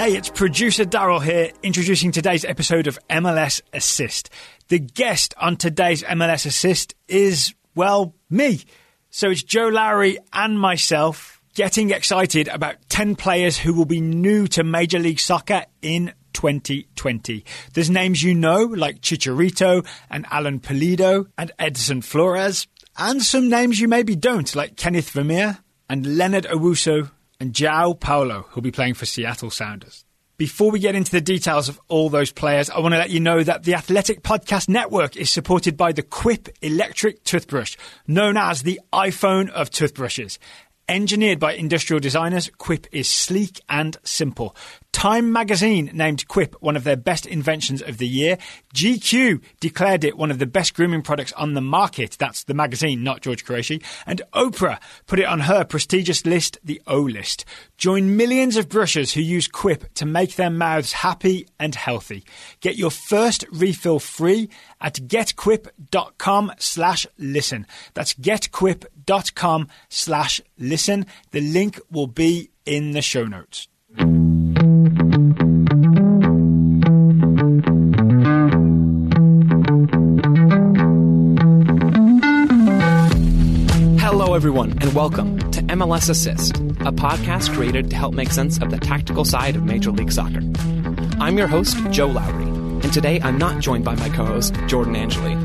Hey, it's producer Daryl here, introducing today's episode of MLS Assist. The guest on today's MLS Assist is, well, me. So it's Joe Lowery and myself getting excited about 10 players who will be new to Major League Soccer in 2020. There's names you know, like Chicharito and Alan Pulido and Edson Flores, and some names you maybe don't, like Kenneth Vermeer and Leonard Owusu and João Paulo, who'll be playing for Seattle Sounders. Before we get into the details of all those players, I want to let you know that the Athletic Podcast Network is supported by the Quip electric toothbrush, known as the iPhone of toothbrushes. Engineered by industrial designers, Quip is sleek and simple. Time magazine named Quip one of their best inventions of the year. GQ declared it one of the best grooming products on the market. That's the magazine, not George Qureshi. And Oprah put it on her prestigious list, the O list. Join millions of brushers who use Quip to make their mouths happy and healthy. Get your first refill free at getquip.com slash listen. That's getquip.com slash listen. The link will be in the show notes. Everyone, and welcome to MLS Assist, a podcast created to help make sense of the tactical side of Major League Soccer. I'm your host, Joe Lowery, and today I'm not joined by my co host, Jordan Angeli.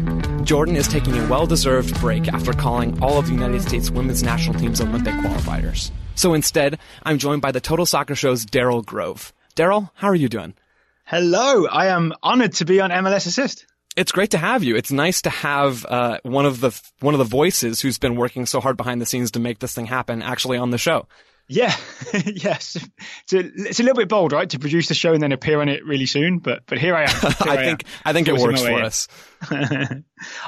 Jordan is taking a well deserved break after calling all of the United States women's national team's Olympic qualifiers. So instead, I'm joined by the Total Soccer Show's Daryl Grove. Daryl, how are you doing? Hello, I am honored to be on MLS Assist. It's great to have you. It's nice to have uh, one of the one of the voices who's been working so hard behind the scenes to make this thing happen actually on the show. Yeah, yes. It's a, it's a little bit bold, right, to produce the show and then appear on it really soon. But but here I am. Here I, think I, I think it works for us. I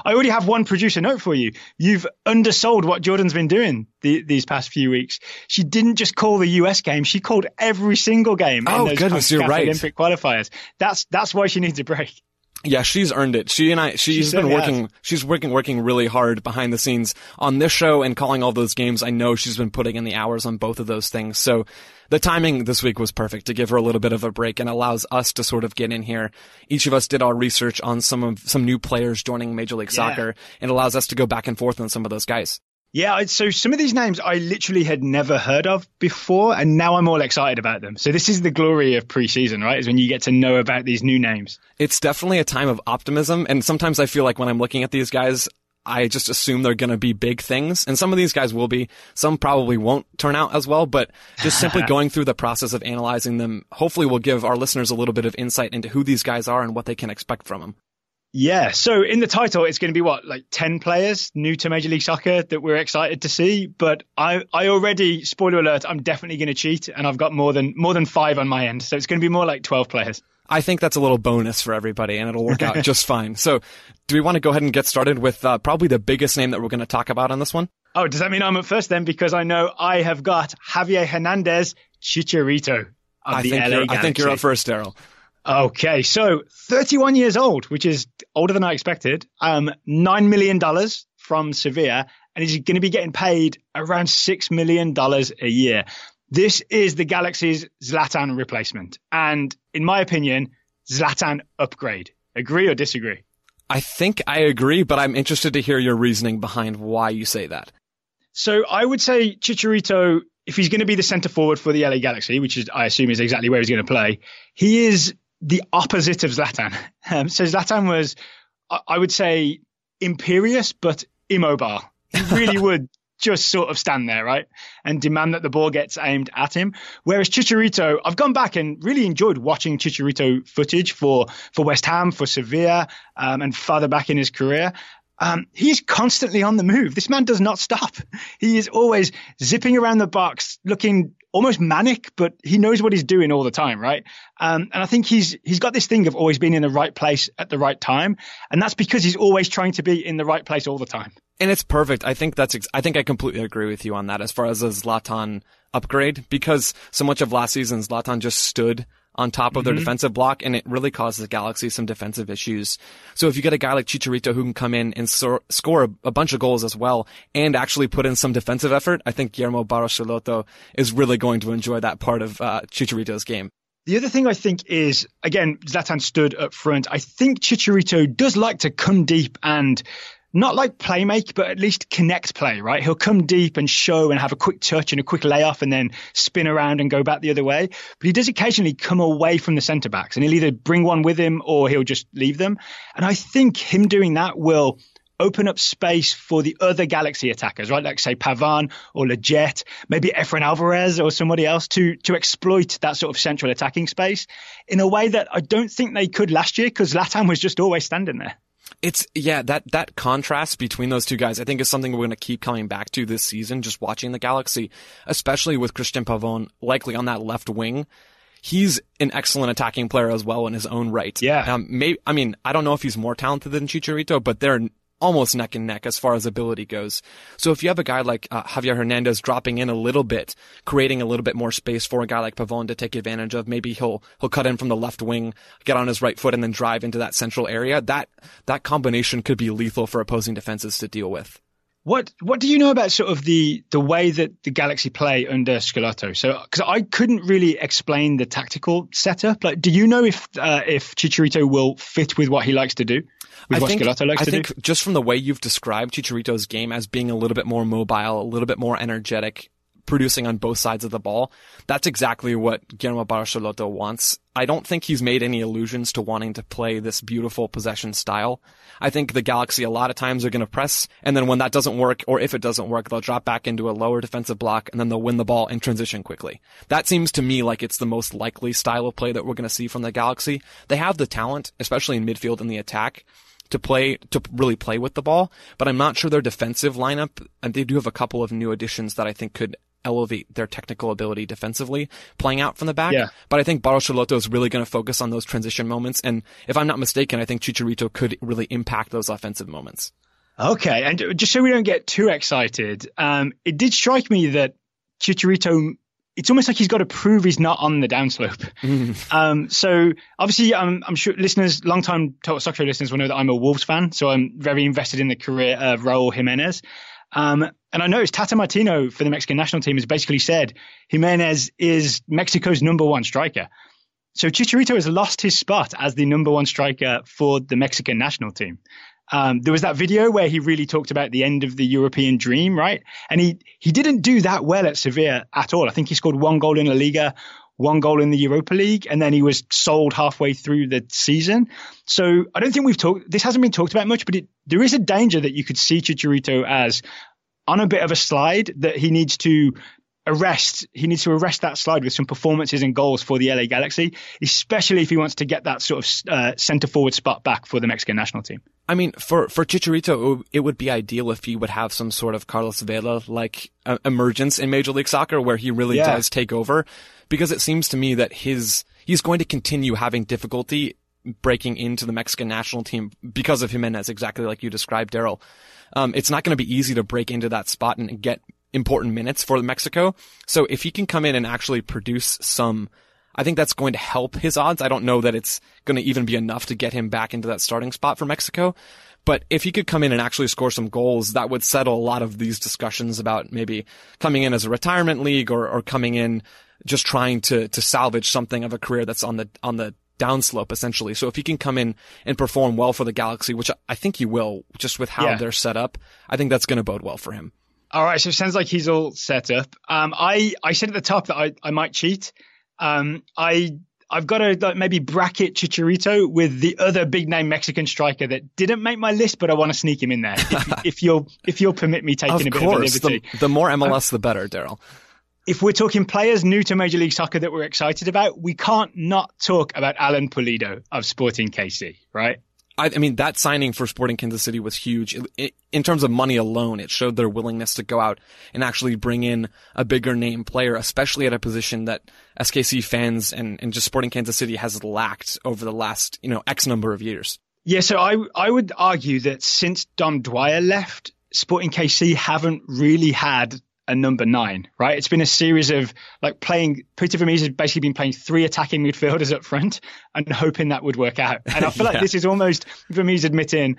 already have one producer note for you. You've undersold what Jordan's been doing the, these past few weeks. She didn't just call the US game; she called every single game. Oh in those goodness, you're right. Olympic qualifiers. That's that's why she needs a break. Yeah, she's earned it. She and I, she's She been working, she's working, working really hard behind the scenes on this show and calling all those games. I know she's been putting in the hours on both of those things. So the timing this week was perfect to give her a little bit of a break and allows us to sort of get in here. Each of us did our research on some of, some new players joining Major League Yeah. Soccer and allows us to go back and forth on some of those guys. Yeah, so some of these names I literally had never heard of before, and now I'm all excited about them. So this is the glory of preseason, right? Is when you get to know about these new names. It's definitely a time of optimism. And sometimes I feel like when I'm looking at these guys, I just assume they're going to be big things. And some of these guys will be. Some probably won't turn out as well, but just simply going through the process of analyzing them hopefully will give our listeners a little bit of insight into who these guys are and what they can expect from them. Yeah. So in the title, it's going to be what, like 10 players new to Major League Soccer that we're excited to see. But I, I already, spoiler alert, I'm definitely going to cheat and I've got more than, more than five on my end. So it's going to be more like 12 players. I think that's a little bonus for everybody and it'll work out just fine. So do we want to go ahead and get started with uh, probably the biggest name that we're going to talk about on this one? Oh, does that mean I'm at first then? Because I know I have got Javier Hernandez Chicharito of I the think, I think you're up first, Daryl. Okay, so 31 years old, which is older than I expected. Um, nine million dollars from Sevilla, and he's going to be getting paid around six million dollars a year. This is the Galaxy's Zlatan replacement, and in my opinion, Zlatan upgrade. Agree or disagree? I think I agree, but I'm interested to hear your reasoning behind why you say that. So I would say Chicharito, if he's going to be the centre forward for the LA Galaxy, which is I assume is exactly where he's going to play, he is the opposite of Zlatan. Um, so Zlatan was, I I would say, imperious but immobile. He really would just sort of stand there, right, and demand that the ball gets aimed at him. Whereas Chicharito, I've gone back and really enjoyed watching Chicharito footage for for West Ham, for Sevilla, um, and farther back in his career. Um, he's constantly on the move. This man does not stop. He is always zipping around the box, looking almost manic, but he knows what he's doing all the time, right? Um, and I think he's he's got this thing of always being in the right place at the right time, and that's because he's always trying to be in the right place all the time. And it's perfect. I think that's, ex- I think I completely agree with you on that as far as a Zlatan upgrade because so much of last season, Zlatan just stood on top of their defensive block and it really causes the Galaxy some defensive issues. So if you get a guy like Chicharito who can come in and sor- score a, a bunch of goals as well and actually put in some defensive effort, I think Guillermo Barros is really going to enjoy that part of, uh, Chicharito's game. The other thing I think is, again, Zlatan stood up front. I think Chicharito does like to come deep and not like play make, but at least connect play, right? He'll come deep and show and have a quick touch and a quick layoff and then spin around and go back the other way. But he does occasionally come away from the centre backs and he'll either bring one with him or he'll just leave them. And I think him doing that will open up space for the other Galaxy attackers, right? Like say Pavón or Lletget, maybe Efrain Alvarez or somebody else to to exploit that sort of central attacking space in a way that I don't think they could last year because Zlatan was just always standing there. It's yeah that that contrast between those two guys I think is something we're going to keep coming back to this season. Just watching the Galaxy, especially with Christian Pavón likely on that left wing. He's an excellent attacking player as well in his own right. Yeah. Um, maybe, I mean, I don't know if he's more talented than Chicharito, but they're almost neck and neck as far as ability goes. So if you have a guy like uh, Javier Hernandez dropping in a little bit, creating a little bit more space for a guy like Pavón to take advantage of, maybe he'll he'll cut in from the left wing, get on his right foot, and then drive into that central area. That that combination could be lethal for opposing defenses to deal with. What what do you know about sort of the the way that the Galaxy play under Schelotto? So because I couldn't really explain the tactical setup. Like, do you know if uh, if Chicharito will fit with what he likes to do? With I what think, likes I to think do? just from the way you've described Chicharito's game as being a little bit more mobile, a little bit more energetic, producing on both sides of the ball, that's exactly what Guillermo Barros Schelotto wants. I don't think he's made any illusions to wanting to play this beautiful possession style. I think the Galaxy a lot of times are going to press, and then when that doesn't work, or if it doesn't work, they'll drop back into a lower defensive block, and then they'll win the ball and transition quickly. That seems to me like it's the most likely style of play that we're going to see from the Galaxy. They have the talent, especially in midfield and the attack, to play to really play with the ball, but I'm not sure their defensive lineup. And they do have a couple of new additions that I think could elevate their technical ability defensively, playing out from the back. Yeah. But I think Barros Schelotto is really going to focus on those transition moments, and if I'm not mistaken, I think Chicharito could really impact those offensive moments. Okay, and just so we don't get too excited, um, it did strike me that Chicharito. It's almost like he's got to prove he's not on the downslope. Um, so obviously, I'm, I'm sure listeners, long-time Total Soccer listeners will know that I'm a Wolves fan, so I'm very invested in the career of Raul Jimenez. Um, and I noticed Tata Martino for the Mexican national team has basically said Jimenez is Mexico's number one striker. So Chicharito has lost his spot as the number one striker for the Mexican national team. Um, there was that video where he really talked about the end of the European dream, right? And he he didn't do that well at Sevilla at all. I think he scored one goal in La Liga, one goal in the Europa League, and then he was sold halfway through the season. So I don't think we've talked. This hasn't been talked about much, but it, there is a danger that you could see Chicharito as on a bit of a slide that he needs to arrest. He needs to arrest that slide with some performances and goals for the LA Galaxy, especially if he wants to get that sort of uh, centre forward spot back for the Mexican national team. I mean, for for Chicharito, it would be ideal if he would have some sort of Carlos Vela like uh, emergence in Major League Soccer, where he really Yeah. does take over, because it seems to me that his he's going to continue having difficulty breaking into the Mexican national team because of Jimenez, exactly like you described, Daryl. Um, it's not going to be easy to break into that spot and get important minutes for Mexico. So if he can come in and actually produce some I think that's going to help his odds. I don't know that it's going to even be enough to get him back into that starting spot for Mexico. But if he could come in and actually score some goals, that would settle a lot of these discussions about maybe coming in as a retirement league or, or coming in just trying to, to salvage something of a career that's on the, on the downslope essentially. So if he can come in and perform well for the Galaxy, which I think he will, just with how Yeah. they're set up, I think that's going to bode well for him. All right, so it sounds like he's all set up. Um, I I said at the top that I, I might cheat. Um, I I've got to like, maybe bracket Chicharito with the other big name Mexican striker that didn't make my list, but I want to sneak him in there. If, if you'll if you'll permit me taking Of a bit course, of a liberty. the, the more MLS, the better, Daryl. if we're talking players new to Major League Soccer that we're excited about, we can't not talk about Alan Pulido of Sporting KC, right? I, I mean, that signing for Sporting Kansas City was huge. It- it- in terms of money alone, it showed their willingness to go out and actually bring in a bigger name player, especially at a position that SKC fans and, and just Sporting Kansas City has lacked over the last, you know, X number of years. Yeah, so I I would argue that since Dom Dwyer left, Sporting KC haven't really had a number nine, right? It's been a series of like playing. Peter Vermes has basically been playing three attacking midfielders up front and hoping that would work out. And I feel like this is almost Vermes admitting,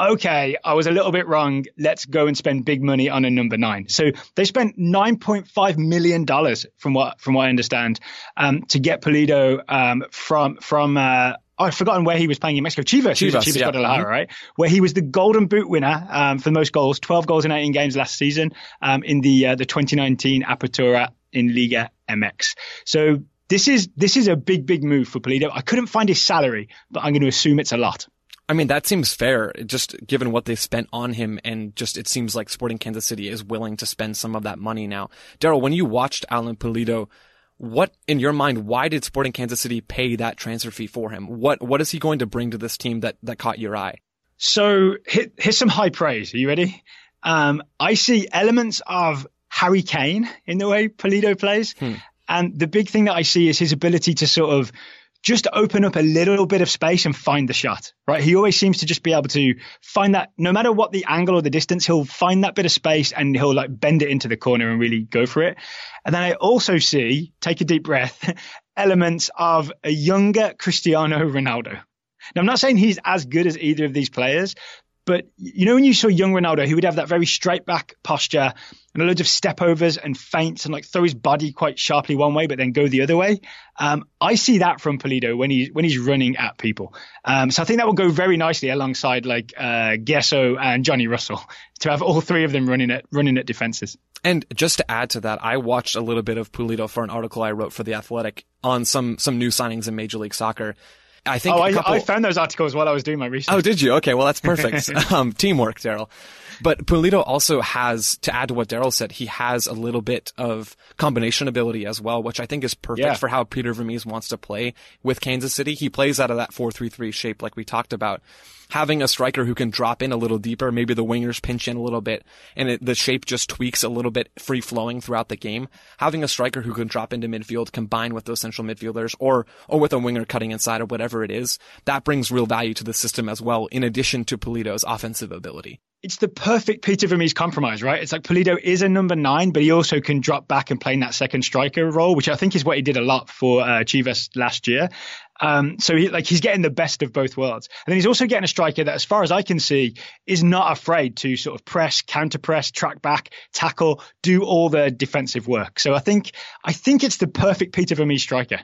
okay, I was a little bit wrong. Let's go and spend big money on a number nine. So they spent nine point five million dollars, from what from what I understand, um, to get Pulido um, from from. Uh, I've forgotten where he was playing in Mexico. Chivas, Chivas, Chivas yeah. Guadalajara, right? Where he was the Golden Boot winner um, for the most goals, 12 goals in 18 games last season um, in the uh, the 2019 Apertura in Liga MX. So this is this is a big big move for Pulido. I couldn't find his salary, but I'm going to assume it's a lot. I mean, that seems fair, just given what they've spent on him, and just it seems like Sporting Kansas City is willing to spend some of that money now. Daryl, when you watched Alan Pulido, what in your mind, why did Sporting Kansas City pay that transfer fee for him? What what is he going to bring to this team that that caught your eye? So here, here's some high praise. Are you ready? Um, I see elements of Harry Kane in the way Pulido plays. Hmm. And the big thing that I see is his ability to sort of just open up a little bit of space and find the shot, right? He always seems to just be able to find that no matter what the angle or the distance, he'll find that bit of space and he'll like bend it into the corner and really go for it. And then I also see, take a deep breath, elements of a younger Cristiano Ronaldo. Now, I'm not saying he's as good as either of these players, but you know, when you saw young Ronaldo, he would have that very straight back posture and loads of step overs and feints and like throw his body quite sharply one way, but then go the other way. Um, I see that from Pulido when he when he's running at people. Um, so I think that will go very nicely alongside like uh, Gerso and Johnny Russell to have all three of them running at running at defenses. And just to add to that, I watched a little bit of Pulido for an article I wrote for the Athletic on some some new signings in Major League Soccer. I think. Oh, a I, couple... I found those articles while I was doing my research. Oh, did you? Okay, well that's perfect. um, teamwork, Daryl. But Pulido also has, to add to what Daryl said, he has a little bit of combination ability as well, which I think is perfect Yeah. for how Peter Vermes wants to play with Kansas City. He plays out of that 4-3-3 shape like we talked about. Having a striker who can drop in a little deeper, maybe the wingers pinch in a little bit, and it, the shape just tweaks a little bit free flowing throughout the game. Having a striker who can drop into midfield combined with those central midfielders or, or with a winger cutting inside or whatever it is, that brings real value to the system as well, in addition to Pulido's offensive ability. It's the perfect Peter Vermes compromise, right? It's like Pulido is a number nine, but he also can drop back and play in that second striker role, which I think is what he did a lot for uh, Chivas last year. Um, so he like he's getting the best of both worlds, and then he's also getting a striker that, as far as I can see, is not afraid to sort of press, counter press, track back, tackle, do all the defensive work. So I think I think it's the perfect Peter Vermes striker.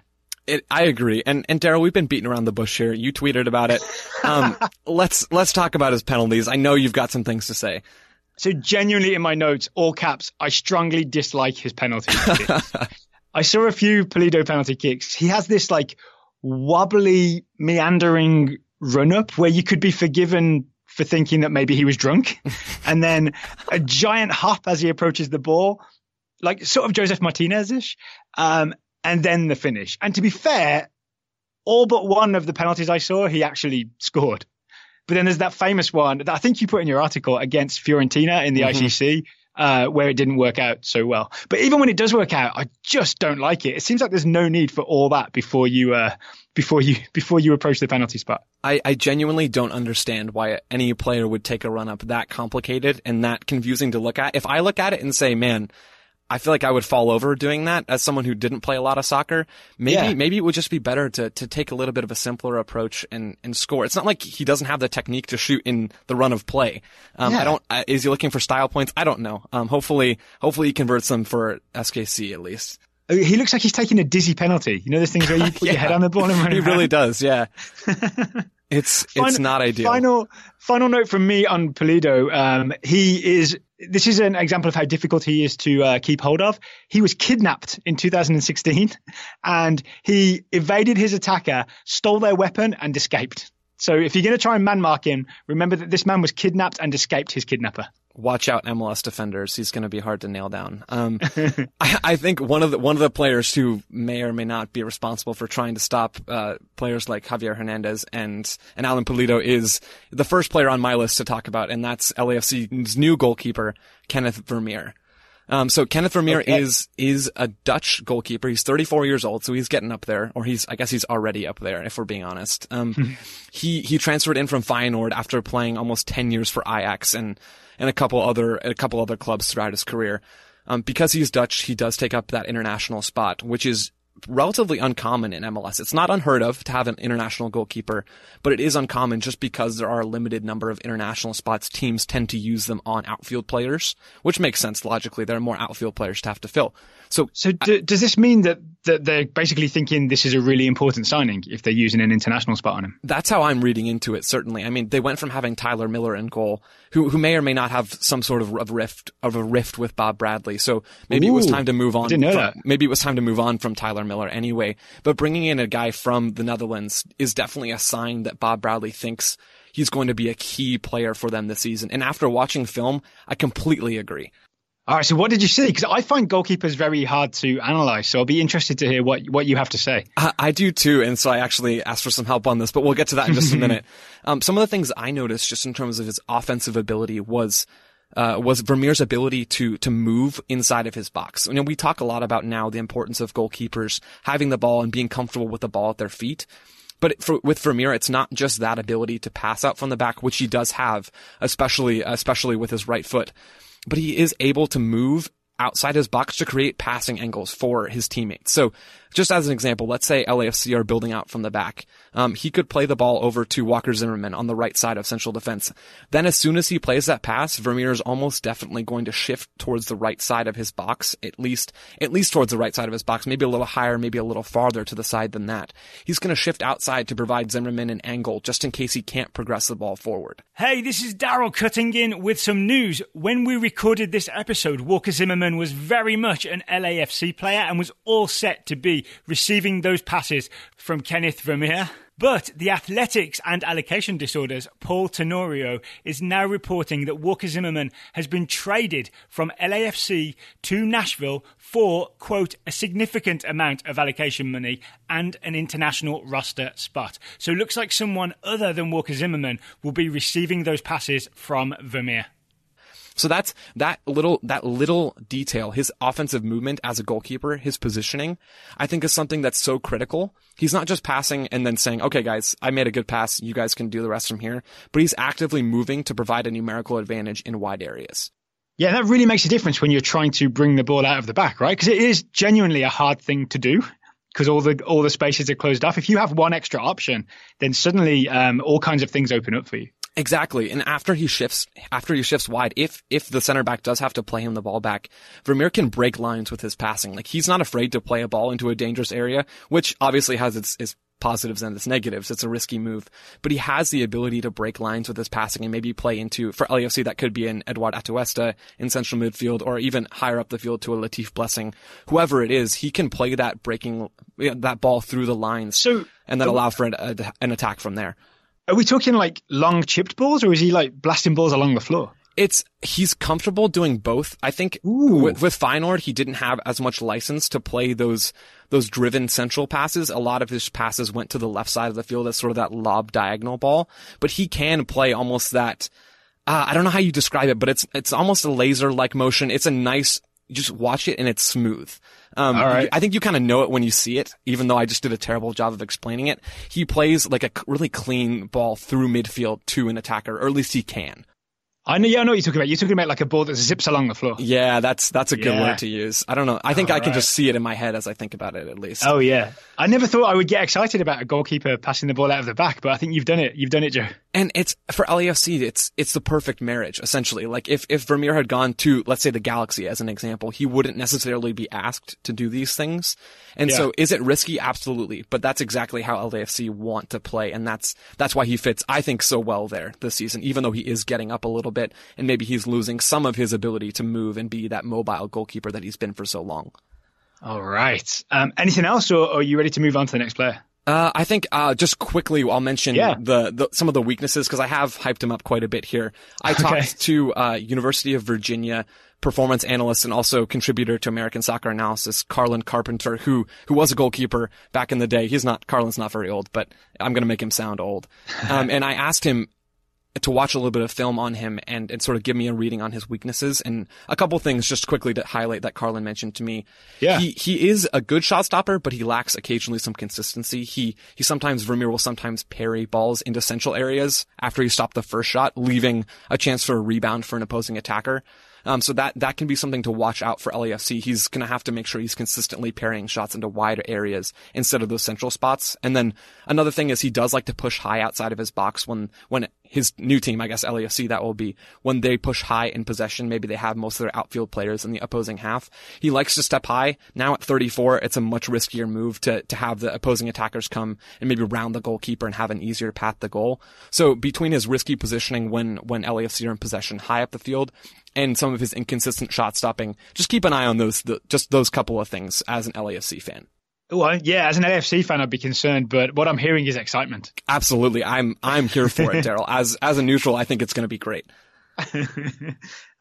It, I agree, and and Daryl, we've been beating around the bush here. You tweeted about it. Um, let's let's talk about his penalties. I know you've got some things to say. So genuinely in my notes, all caps, I strongly dislike his penalty kicks. I saw a few Pulido penalty kicks. He has this like wobbly, meandering run up where you could be forgiven for thinking that maybe he was drunk. and then a giant hop as he approaches the ball, like sort of Josef Martinez ish. Um, and then the finish. And to be fair, all but one of the penalties I saw, he actually scored. But then there's that famous one that I think you put in your article against Fiorentina in the Mhm. ICC, uh, where it didn't work out so well. But even when it does work out, I just don't like it. It seems like there's no need for all that before you, uh, before you, before you approach the penalty spot. I, I genuinely don't understand why any player would take a run up that complicated and that confusing to look at. If I look at it and say, man, I feel like I would fall over doing that as someone who didn't play a lot of soccer. Maybe, Yeah. maybe it would just be better to, to take a little bit of a simpler approach and, and score. It's not like he doesn't have the technique to shoot in the run of play. Um, Yeah. I don't, uh, is he looking for style points? I don't know. Um, hopefully, hopefully he converts them for SKC at least. Uh, He looks like he's taking a dizzy penalty. You know those things where you put your head on the ball and run He around? really does. Yeah. It's, it's not ideal. Final, final note from me on Pulido. Um, he is. This is an example of how difficult he is to uh, keep hold of. He was kidnapped in 2016, and he evaded his attacker, stole their weapon, and escaped. So if you're going to try and man mark him, remember that this man was kidnapped and escaped his kidnapper. Watch out MLS defenders. He's going to be hard to nail down. Um, I, I think one of the one of the players who may or may not be responsible for trying to stop uh, players like Javier Hernandez and and Alan Pulido is the first player on my list to talk about, and that's LAFC's new goalkeeper Kenneth Vermeer. Um, so Kenneth Vermeer Okay. is is a Dutch goalkeeper. He's 34 years old, so he's getting up there, or he's I guess he's already up there if we're being honest. Um, he he transferred in from Feyenoord after playing almost 10 years for Ajax and and a couple other a couple other clubs throughout his career. Um, because he's Dutch, he does take up that international spot, which is relatively uncommon in MLS. It's not unheard of to have an international goalkeeper, but it is uncommon just because there are a limited number of international spots. Teams tend to use them on outfield players, which makes sense logically. There are more outfield players to have to fill. So, so uh, do, does this mean that, that they're basically thinking this is a really important signing if they're using an international spot on him? That's how I'm reading into it. Certainly, I mean, they went from having Tyler Miller in goal, who who may or may not have some sort of, of rift of a rift with Bob Bradley. So maybe Ooh, it was time to move on. Didn't know from, that. Maybe it was time to move on from Tyler Miller anyway. But bringing in a guy from the Netherlands is definitely a sign that Bob Bradley thinks he's going to be a key player for them this season. And after watching film, I completely agree. All right. So what did you see? Because I find goalkeepers very hard to analyze. So I'll be interested to hear what what you have to say. I, I do too, and so I actually asked for some help on this, but we'll get to that in just a minute. Um, some of the things I noticed, just in terms of his offensive ability, was uh, was Vermeer's ability to to move inside of his box. You know, we talk a lot about now the importance of goalkeepers having the ball and being comfortable with the ball at their feet. But for, with Vermeer, it's not just that ability to pass out from the back, which he does have, especially especially with his right foot but he is able to move outside his box to create passing angles for his teammates. So just as an example, let's say LAFC are building out from the back. Um, he could play the ball over to Walker Zimmerman on the right side of central defense. Then as soon as he plays that pass, Vermeer is almost definitely going to shift towards the right side of his box, at least, at least towards the right side of his box, maybe a little higher, maybe a little farther to the side than that. He's going to shift outside to provide Zimmerman an angle just in case he can't progress the ball forward. Hey, this is Daryl cutting in with some news. When we recorded this episode, Walker Zimmerman was very much an LAFC player and was all set to be receiving those passes from Kenneth Vermeer. But the Athletic's and allocation disorders, Paul Tenorio, is now reporting that Walker Zimmerman has been traded from LAFC to Nashville for, quote, a significant amount of allocation money and an international roster spot. So it looks like someone other than Walker Zimmerman will be receiving those passes from Vermeer. So that's that little that little detail, his offensive movement as a goalkeeper, his positioning, I think is something that's so critical. He's not just passing and then saying, "Okay, guys, I made a good pass. You guys can do the rest from here." But he's actively moving to provide a numerical advantage in wide areas. Yeah, that really makes a difference when you're trying to bring the ball out of the back, right? Because it is genuinely a hard thing to do because all the all the spaces are closed off. If you have one extra option, then suddenly um, all kinds of things open up for you. Exactly. And after he shifts, after he shifts wide, if, if the center back does have to play him the ball back, Vermeer can break lines with his passing. Like he's not afraid to play a ball into a dangerous area, which obviously has its, its positives and its negatives. It's a risky move, but he has the ability to break lines with his passing and maybe play into, for LAFC, that could be an Eduard Atuesta in central midfield or even higher up the field to a Latif Blessing. Whoever it is, he can play that breaking, that ball through the lines so, and then allow for an, an attack from there. Are we talking like long chipped balls or is he like blasting balls along the floor? It's he's comfortable doing both. I think with, with Feyenoord he didn't have as much license to play those those driven central passes. A lot of his passes went to the left side of the field as sort of that lob diagonal ball, but he can play almost that. Uh, I don't know how you describe it, but it's it's almost a laser like motion. It's a nice. Just watch it and it's smooth. Um, right. I think you kind of know it when you see it, even though I just did a terrible job of explaining it. He plays like a really clean ball through midfield to an attacker, or at least he can. I know, yeah, I know what you're talking about. You're talking about like a ball that zips along the floor. Yeah, that's that's a good yeah. word to use. I don't know. I think All I can right. just see it in my head as I think about it, at least. Oh yeah, I never thought I would get excited about a goalkeeper passing the ball out of the back, but I think you've done it. You've done it, Joe. And it's for LAFC, it's it's the perfect marriage essentially. Like if if Vermeer had gone to let's say the Galaxy as an example, he wouldn't necessarily be asked to do these things. And yeah. so is it risky? Absolutely, but that's exactly how LAFC want to play, and that's that's why he fits, I think, so well there this season. Even though he is getting up a little bit, and maybe he's losing some of his ability to move and be that mobile goalkeeper that he's been for so long. All right. Um, anything else, or are you ready to move on to the next player? Uh, I think uh, just quickly I'll mention yeah. the, the, some of the weaknesses because I have hyped him up quite a bit here. I okay. talked to uh, University of Virginia performance analyst and also contributor to American Soccer Analysis, Carlin Carpenter, who who was a goalkeeper back in the day. He's not Carlin's not very old, but I'm going to make him sound old. Um, and I asked him to watch a little bit of film on him and, and sort of give me a reading on his weaknesses and a couple things just quickly to highlight that Carlin mentioned to me. Yeah. He, he is a good shot stopper, but he lacks occasionally some consistency. He, he sometimes, Vermeer will sometimes parry balls into central areas after he stopped the first shot, leaving a chance for a rebound for an opposing attacker. Um, so that, that can be something to watch out for LAFC. He's going to have to make sure he's consistently parrying shots into wider areas instead of those central spots. And then another thing is he does like to push high outside of his box when, when his new team, I guess LAFC, that will be when they push high in possession. Maybe they have most of their outfield players in the opposing half. He likes to step high. Now at 34, it's a much riskier move to, to have the opposing attackers come and maybe round the goalkeeper and have an easier path to goal. So between his risky positioning when, when LAFC are in possession high up the field and some of his inconsistent shot stopping, just keep an eye on those, the, just those couple of things as an LAFC fan. Well, yeah, as an LAFC fan, I'd be concerned, but what I'm hearing is excitement. Absolutely, I'm I'm here for it, Daryl. As as a neutral, I think it's going to be great.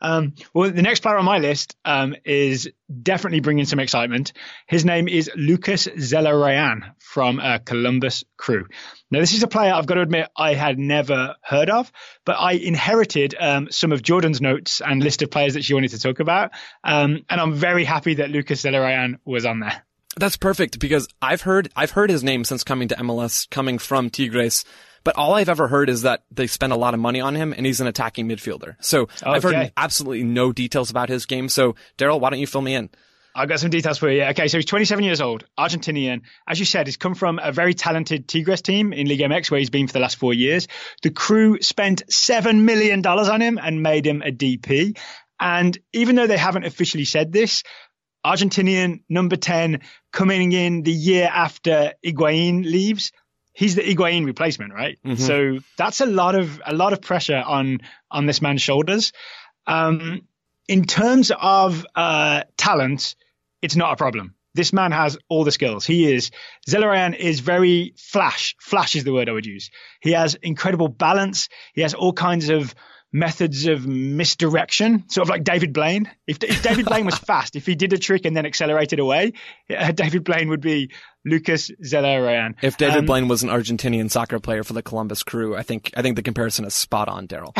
um, well, the next player on my list um, is definitely bringing some excitement. His name is Lucas Zelarayan from uh, Columbus Crew. Now, this is a player I've got to admit I had never heard of, but I inherited um, some of Jordan's notes and list of players that she wanted to talk about, um, and I'm very happy that Lucas Zelarayan was on there. That's perfect because I've heard I've heard his name since coming to MLS, coming from Tigres. But all I've ever heard is that they spend a lot of money on him and he's an attacking midfielder. So okay. I've heard absolutely no details about his game. So Daryl, why don't you fill me in? I've got some details for you. Okay, so he's 27 years old, Argentinian. As you said, he's come from a very talented Tigres team in Liga MX where he's been for the last four years. The crew spent $7 million on him and made him a DP. And even though they haven't officially said this, Argentinian number 10 coming in the year after Higuain leaves. He's the Higuain replacement, right? Mm-hmm. So that's a lot of a lot of pressure on on this man's shoulders. Um, in terms of uh, talent, it's not a problem. This man has all the skills. He is Zelarayan is very flash. Flash is the word I would use. He has incredible balance. He has all kinds of methods of misdirection, sort of like David Blaine. If, if David Blaine was fast, if he did a trick and then accelerated away, uh, David Blaine would be Lucas Zelarayan. If David um, Blaine was an Argentinian soccer player for the Columbus Crew, I think I think the comparison is spot on, Daryl.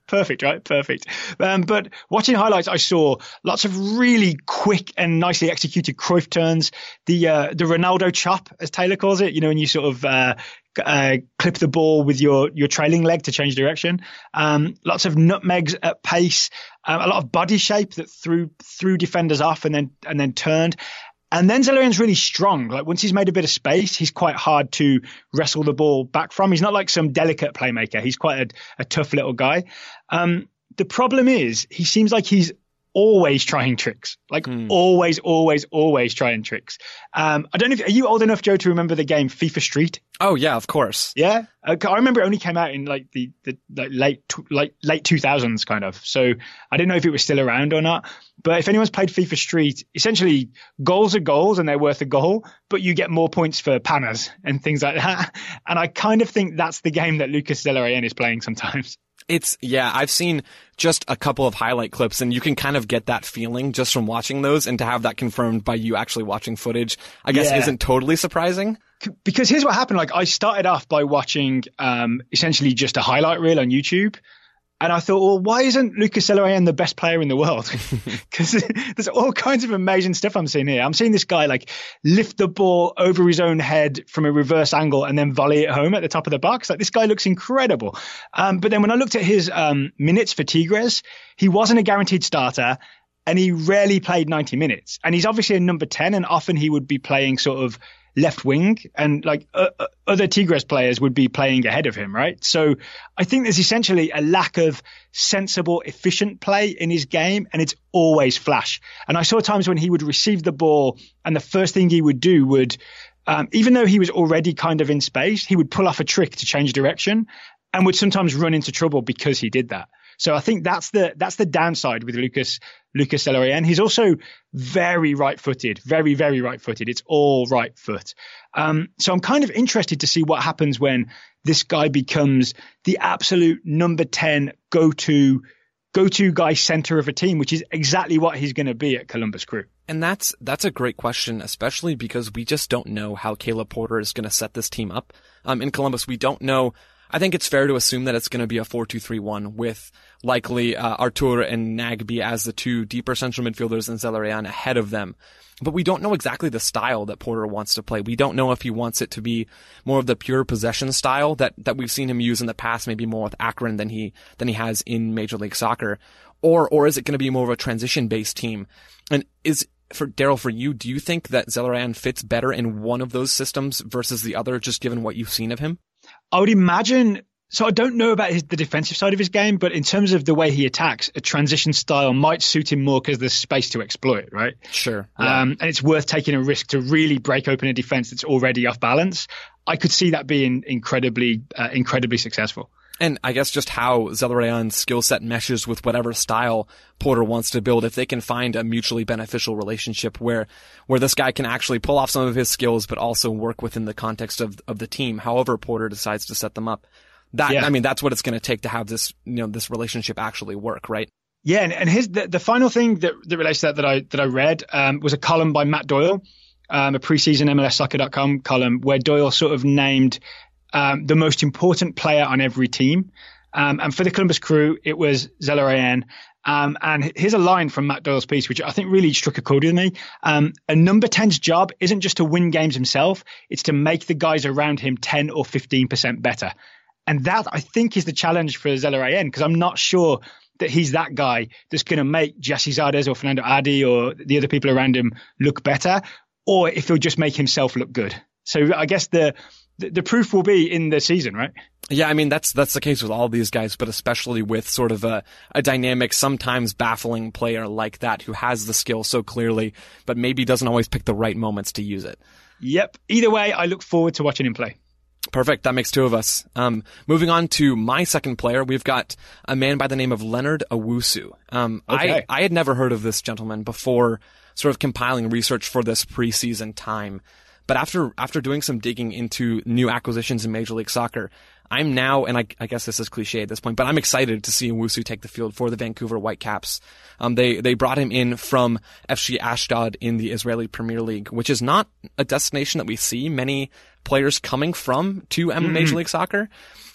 Perfect, right? Perfect. Um, but watching highlights, I saw lots of really quick and nicely executed Cruyff turns. The uh, the Ronaldo chop, as Taylor calls it. You know, when you sort of uh, uh, clip the ball with your your trailing leg to change direction. Um, lots of nutmegs at pace. Um, a lot of body shape that threw threw defenders off and then and then turned. And then Zelarayan's really strong. Like once he's made a bit of space, he's quite hard to wrestle the ball back from. He's not like some delicate playmaker. He's quite a, a tough little guy. Um, the problem is he seems like he's always trying tricks, like mm. always, always, always trying tricks. Um, I don't know if are you old enough, Joe, to remember the game FIFA Street? Oh yeah, of course. Yeah, I remember it only came out in like the the like late like late two thousands kind of. So I didn't know if it was still around or not. But if anyone's played FIFA Street, essentially goals are goals and they're worth a goal, but you get more points for panners and things like that. And I kind of think that's the game that Lucas Zelarayan is playing sometimes. It's yeah, I've seen just a couple of highlight clips and you can kind of get that feeling just from watching those and to have that confirmed by you actually watching footage, I guess yeah. isn't totally surprising. Because here's what happened. Like I started off by watching um, essentially just a highlight reel on YouTube and I thought, well, why isn't Lucas Zelarayan the best player in the world? Because there's all kinds of amazing stuff I'm seeing here. I'm seeing this guy like lift the ball over his own head from a reverse angle and then volley it home at the top of the box. Like this guy looks incredible. Um, but then when I looked at his um, minutes for Tigres, he wasn't a guaranteed starter and he rarely played 90 minutes. And he's obviously a number 10 and often he would be playing sort of left wing and like uh, other Tigres players would be playing ahead of him, right? So I think there's essentially a lack of sensible, efficient play in his game and it's always flash. And I saw times when he would receive the ball and the first thing he would do would, um, even though he was already kind of in space, he would pull off a trick to change direction and would sometimes run into trouble because he did that. So I think that's the that's the downside with Lucas Lucas Zelarayan. He's also very right-footed, very very right-footed. It's all right foot. Um, so I'm kind of interested to see what happens when this guy becomes the absolute number ten go-to go-to guy center of a team, which is exactly what he's going to be at Columbus Crew. And that's that's a great question, especially because we just don't know how Caleb Porter is going to set this team up. Um, in Columbus, we don't know I think it's fair to assume that it's going to be a 4-2-3-1 with likely uh, Artur and Nagbe as the two deeper central midfielders and Zelarayan ahead of them. But we don't know exactly the style that Porter wants to play. We don't know if he wants it to be more of the pure possession style that, that we've seen him use in the past, maybe more with Akron than he, than he has in Major League Soccer, or or is it going to be more of a transition based team? And is for Daryl for you, do you think that Zelarayán fits better in one of those systems versus the other, just given what you've seen of him? I would imagine so I don't know about his, the defensive side of his game, but in terms of the way he attacks, a transition style might suit him more because there's space to exploit, right? Sure. Yeah. Um, and it's worth taking a risk to really break open a defense that's already off balance. I could see that being incredibly, uh, incredibly successful. And I guess just how Zelarayán's skill set meshes with whatever style Porter wants to build. If they can find a mutually beneficial relationship where, where this guy can actually pull off some of his skills, but also work within the context of, of the team, however Porter decides to set them up. That, yeah. I mean, that's what it's going to take to have this, you know, this relationship actually work, right? Yeah. And, and his, the, the final thing that, that relates to that that I, that I read, um, was a column by Matt Doyle, um, a preseason MLSsoccer.com column where Doyle sort of named, um, the most important player on every team. Um, and for the Columbus crew, it was Zelarayán. Um, and here's a line from Matt Doyle's piece, which I think really struck a chord with me. Um, a number 10's job isn't just to win games himself, it's to make the guys around him 10 or 15% better. And that I think is the challenge for Zelarayán because I'm not sure that he's that guy that's going to make Gyasi Zardes or Fanendo Adi or the other people around him look better, or if he'll just make himself look good. So I guess the, the, the proof will be in the season, right? Yeah, I mean that's that's the case with all these guys, but especially with sort of a, a dynamic, sometimes baffling player like that who has the skill so clearly, but maybe doesn't always pick the right moments to use it. Yep. Either way, I look forward to watching him play. Perfect. That makes two of us. Um, moving on to my second player, we've got a man by the name of Leonard Owusu. Um, okay. I, I had never heard of this gentleman before sort of compiling research for this preseason time. But after, after doing some digging into new acquisitions in Major League Soccer, I'm now, and I, I, guess this is cliche at this point, but I'm excited to see Owusu take the field for the Vancouver Whitecaps. Um, they, they brought him in from FC Ashdod in the Israeli Premier League, which is not a destination that we see many players coming from to mm-hmm. Major League Soccer.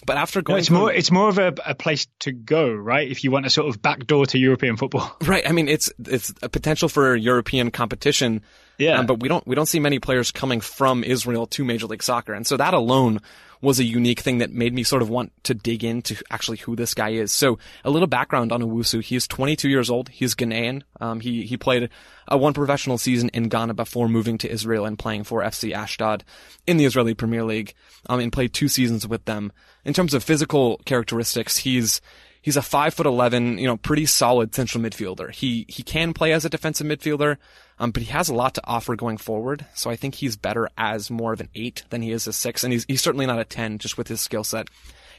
But after going, no, it's more it's more of a, a place to go, right? If you want a sort of backdoor to European football, right? I mean, it's it's a potential for European competition. Yeah, um, but we don't we don't see many players coming from Israel to Major League Soccer, and so that alone was a unique thing that made me sort of want to dig into actually who this guy is. So a little background on Owusu. He is 22 years old. He's Ghanaian. Um, he, he played a one professional season in Ghana before moving to Israel and playing for FC Ashdod in the Israeli Premier League, um, and played two seasons with them. In terms of physical characteristics, he's, he's a five foot eleven, you know, pretty solid central midfielder. He he can play as a defensive midfielder, um, but he has a lot to offer going forward. So I think he's better as more of an eight than he is a six, and he's he's certainly not a ten just with his skill set.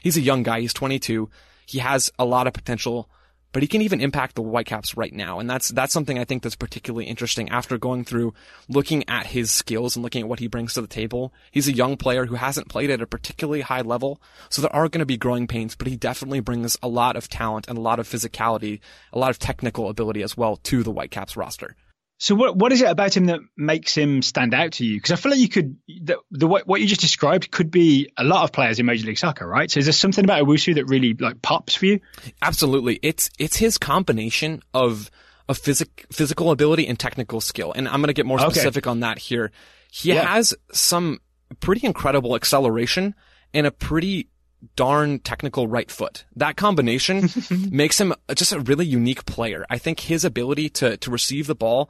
He's a young guy. He's 22. He has a lot of potential but he can even impact the Whitecaps right now. And that's, that's something I think that's particularly interesting after going through looking at his skills and looking at what he brings to the table. He's a young player who hasn't played at a particularly high level. So there are going to be growing pains, but he definitely brings a lot of talent and a lot of physicality, a lot of technical ability as well to the Whitecaps roster. So what what is it about him that makes him stand out to you? Because I feel like you could the, the what you just described could be a lot of players in Major League Soccer, right? So is there something about Owusu that really like pops for you? Absolutely, it's it's his combination of of physic, physical ability and technical skill, and I'm going to get more specific okay. on that here. He yeah. has some pretty incredible acceleration and a pretty darn technical right foot. That combination makes him just a really unique player. I think his ability to, to receive the ball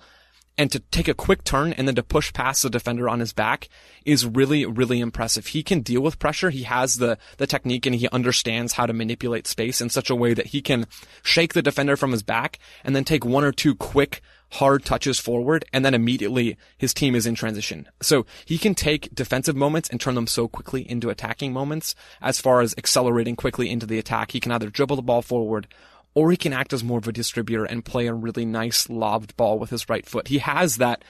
and to take a quick turn and then to push past the defender on his back is really, really impressive. He can deal with pressure. He has the, the technique and he understands how to manipulate space in such a way that he can shake the defender from his back and then take one or two quick hard touches forward and then immediately his team is in transition. So he can take defensive moments and turn them so quickly into attacking moments as far as accelerating quickly into the attack. He can either dribble the ball forward or he can act as more of a distributor and play a really nice lobbed ball with his right foot. He has that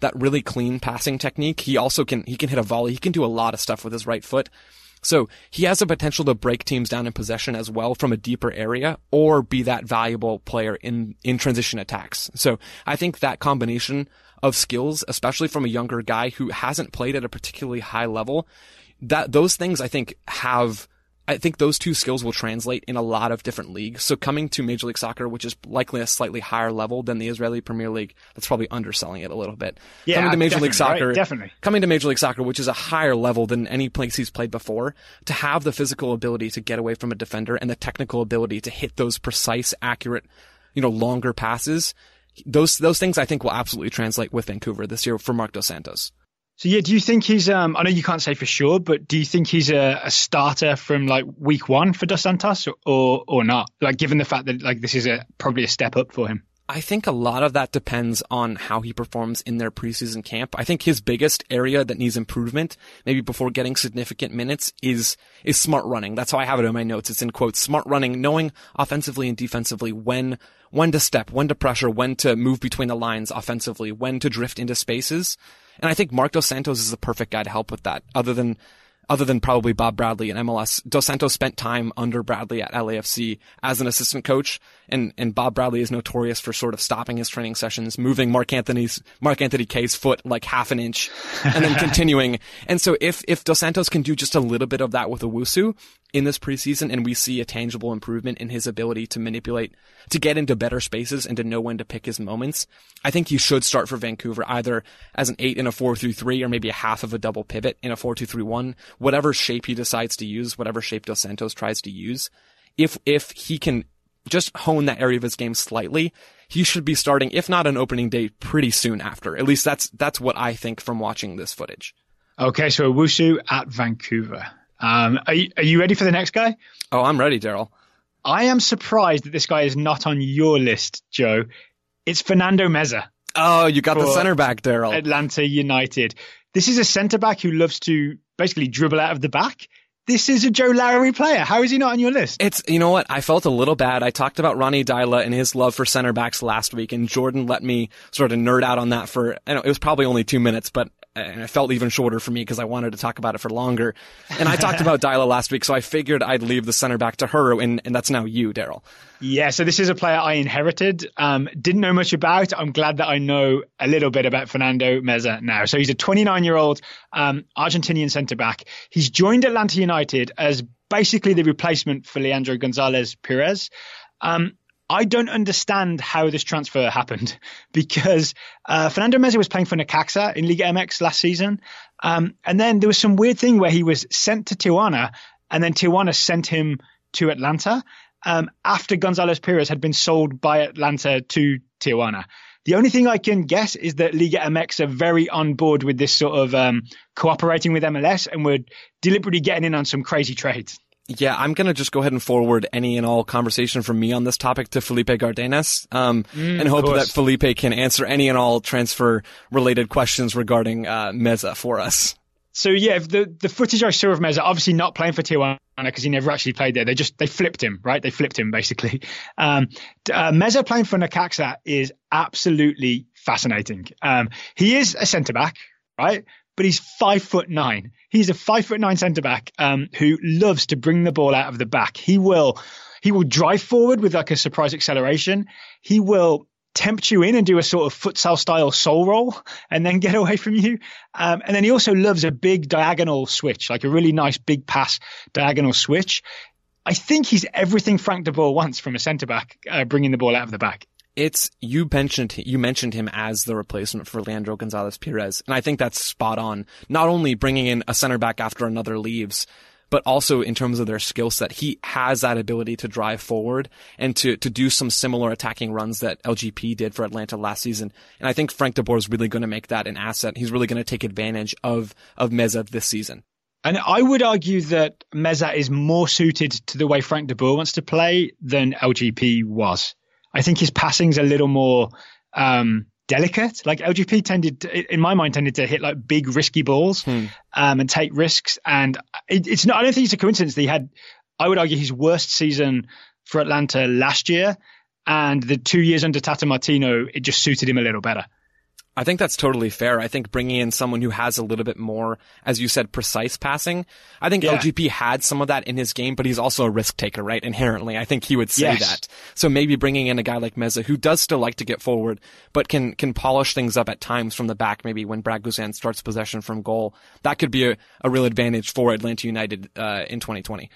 that really clean passing technique. He also can he can hit a volley. He can do a lot of stuff with his right foot. So he has the potential to break teams down in possession as well from a deeper area or be that valuable player in, in transition attacks. So I think that combination of skills, especially from a younger guy who hasn't played at a particularly high level, that those things I think have I think those two skills will translate in a lot of different leagues. So coming to Major League Soccer, which is likely a slightly higher level than the Israeli Premier League, that's probably underselling it a little bit. Yeah, coming to Major League Soccer, right? definitely. Coming to Major League Soccer, which is a higher level than any place he's played before, to have the physical ability to get away from a defender and the technical ability to hit those precise, accurate you know, longer passes. Those, those things I think will absolutely translate with Vancouver this year for Marc Dos Santos. So yeah, do you think he's? Um, I know you can't say for sure, but do you think he's a, a starter from like week one for Dos Santos, or, or, or not? Like, given the fact that like this is a probably a step up for him. I think a lot of that depends on how he performs in their preseason camp. I think his biggest area that needs improvement, maybe before getting significant minutes, is is smart running. That's how I have it in my notes. It's in quotes, smart running, knowing offensively and defensively when when to step, when to pressure, when to move between the lines offensively, when to drift into spaces. And I think Mark Dos Santos is the perfect guy to help with that, other than other than probably Bob Bradley and MLS. Dos Santos spent time under Bradley at LAFC as an assistant coach, and and Bob Bradley is notorious for sort of stopping his training sessions, moving Mark Anthony's Mark Anthony Kaye's foot like half an inch, and then continuing. and so if if Dos Santos can do just a little bit of that with Owusu, in this preseason and we see a tangible improvement in his ability to manipulate, to get into better spaces and to know when to pick his moments, I think he should start for Vancouver either as an eight in a four through three or maybe a half of a double pivot in a four two three one, whatever shape he decides to use, whatever shape Dos Santos tries to use. If, if he can just hone that area of his game slightly, he should be starting, if not an opening day, pretty soon after. At least that's, that's what I think from watching this footage. Okay, so Owusu at Vancouver. Um, are, you, are you ready for the next guy? Oh, I'm ready, Daryl. I am surprised that this guy is not on your list, Joe. It's Fernando Meza. Oh, you got the center back, Daryl. Atlanta United. This is a center back who loves to basically dribble out of the back. This is a Joe Lowry player. How is he not on your list? It's, you know what? I felt a little bad. I talked about Ronnie Deila and his love for center backs last week, and Jordan let me sort of nerd out on that for, I know it was probably only two minutes, but and it felt even shorter for me because I wanted to talk about it for longer. And I talked about Deila last week, so I figured I'd leave the center back to her, and, and that's now you, Daryl. Yeah, so this is a player I inherited. Um, didn't know much about. I'm glad that I know a little bit about Fernando Meza now. So he's a 29 year old um, Argentinian centre back. He's joined Atlanta United as basically the replacement for Leandro Gonzalez Pirez. Um, I don't understand how this transfer happened because uh, Fernando Meza was playing for Necaxa in Liga MX last season. Um, and then there was some weird thing where he was sent to Tijuana and then Tijuana sent him to Atlanta um, after Gonzalez Pirez had been sold by Atlanta to Tijuana. The only thing I can guess is that Liga MX are very on board with this sort of um, cooperating with MLS and were deliberately getting in on some crazy trades. Yeah, I'm going to just go ahead and forward any and all conversation from me on this topic to Felipe Cárdenas, um, mm, and hope that Felipe can answer any and all transfer related questions regarding, uh, Meza for us. So yeah, the the footage I saw of Meza, obviously not playing for Tijuana because he never actually played there. They just they flipped him, right? They flipped him basically. Um, uh, Meza playing for Necaxa is absolutely fascinating. Um, he is a centre back, right? But he's five foot nine. He's a five foot nine centre back um, who loves to bring the ball out of the back. He will he will drive forward with like a surprise acceleration. He will tempt you in and do a sort of futsal style soul roll and then get away from you. Um, and then he also loves a big diagonal switch, like a really nice big pass diagonal switch. I think he's everything Frank de Boer wants from a centre back, uh, bringing the ball out of the back it's you mentioned you mentioned him as the replacement for Leandro Gonzalez Pirez, and I think that's spot on. Not only bringing in a center back after another leaves, but also in terms of their skill set, he has that ability to drive forward and to to do some similar attacking runs that LGP did for Atlanta last season. And I think Frank de Boer is really going to make that an asset. He's really going to take advantage of of Meza this season. And I would argue that Meza is more suited to the way Frank de Boer wants to play than LGP was. I think his passing's a little more um, delicate. Like LGP tended, to, in my mind, tended to hit like big risky balls hmm. um, and take risks. And it, it's not. I don't think it's a coincidence that he had. I would argue his worst season for Atlanta last year, and the two years under Tata Martino, it just suited him a little better. I think that's totally fair. I think bringing in someone who has a little bit more, as you said, precise passing. I think yeah. LGP had some of that in his game, but he's also a risk taker, right? Inherently, I think he would say yes. that. So maybe bringing in a guy like Meza, who does still like to get forward, but can can polish things up at times from the back. Maybe when Brad Guzan starts possession from goal, that could be a, a real advantage for Atlanta United uh, in 2020.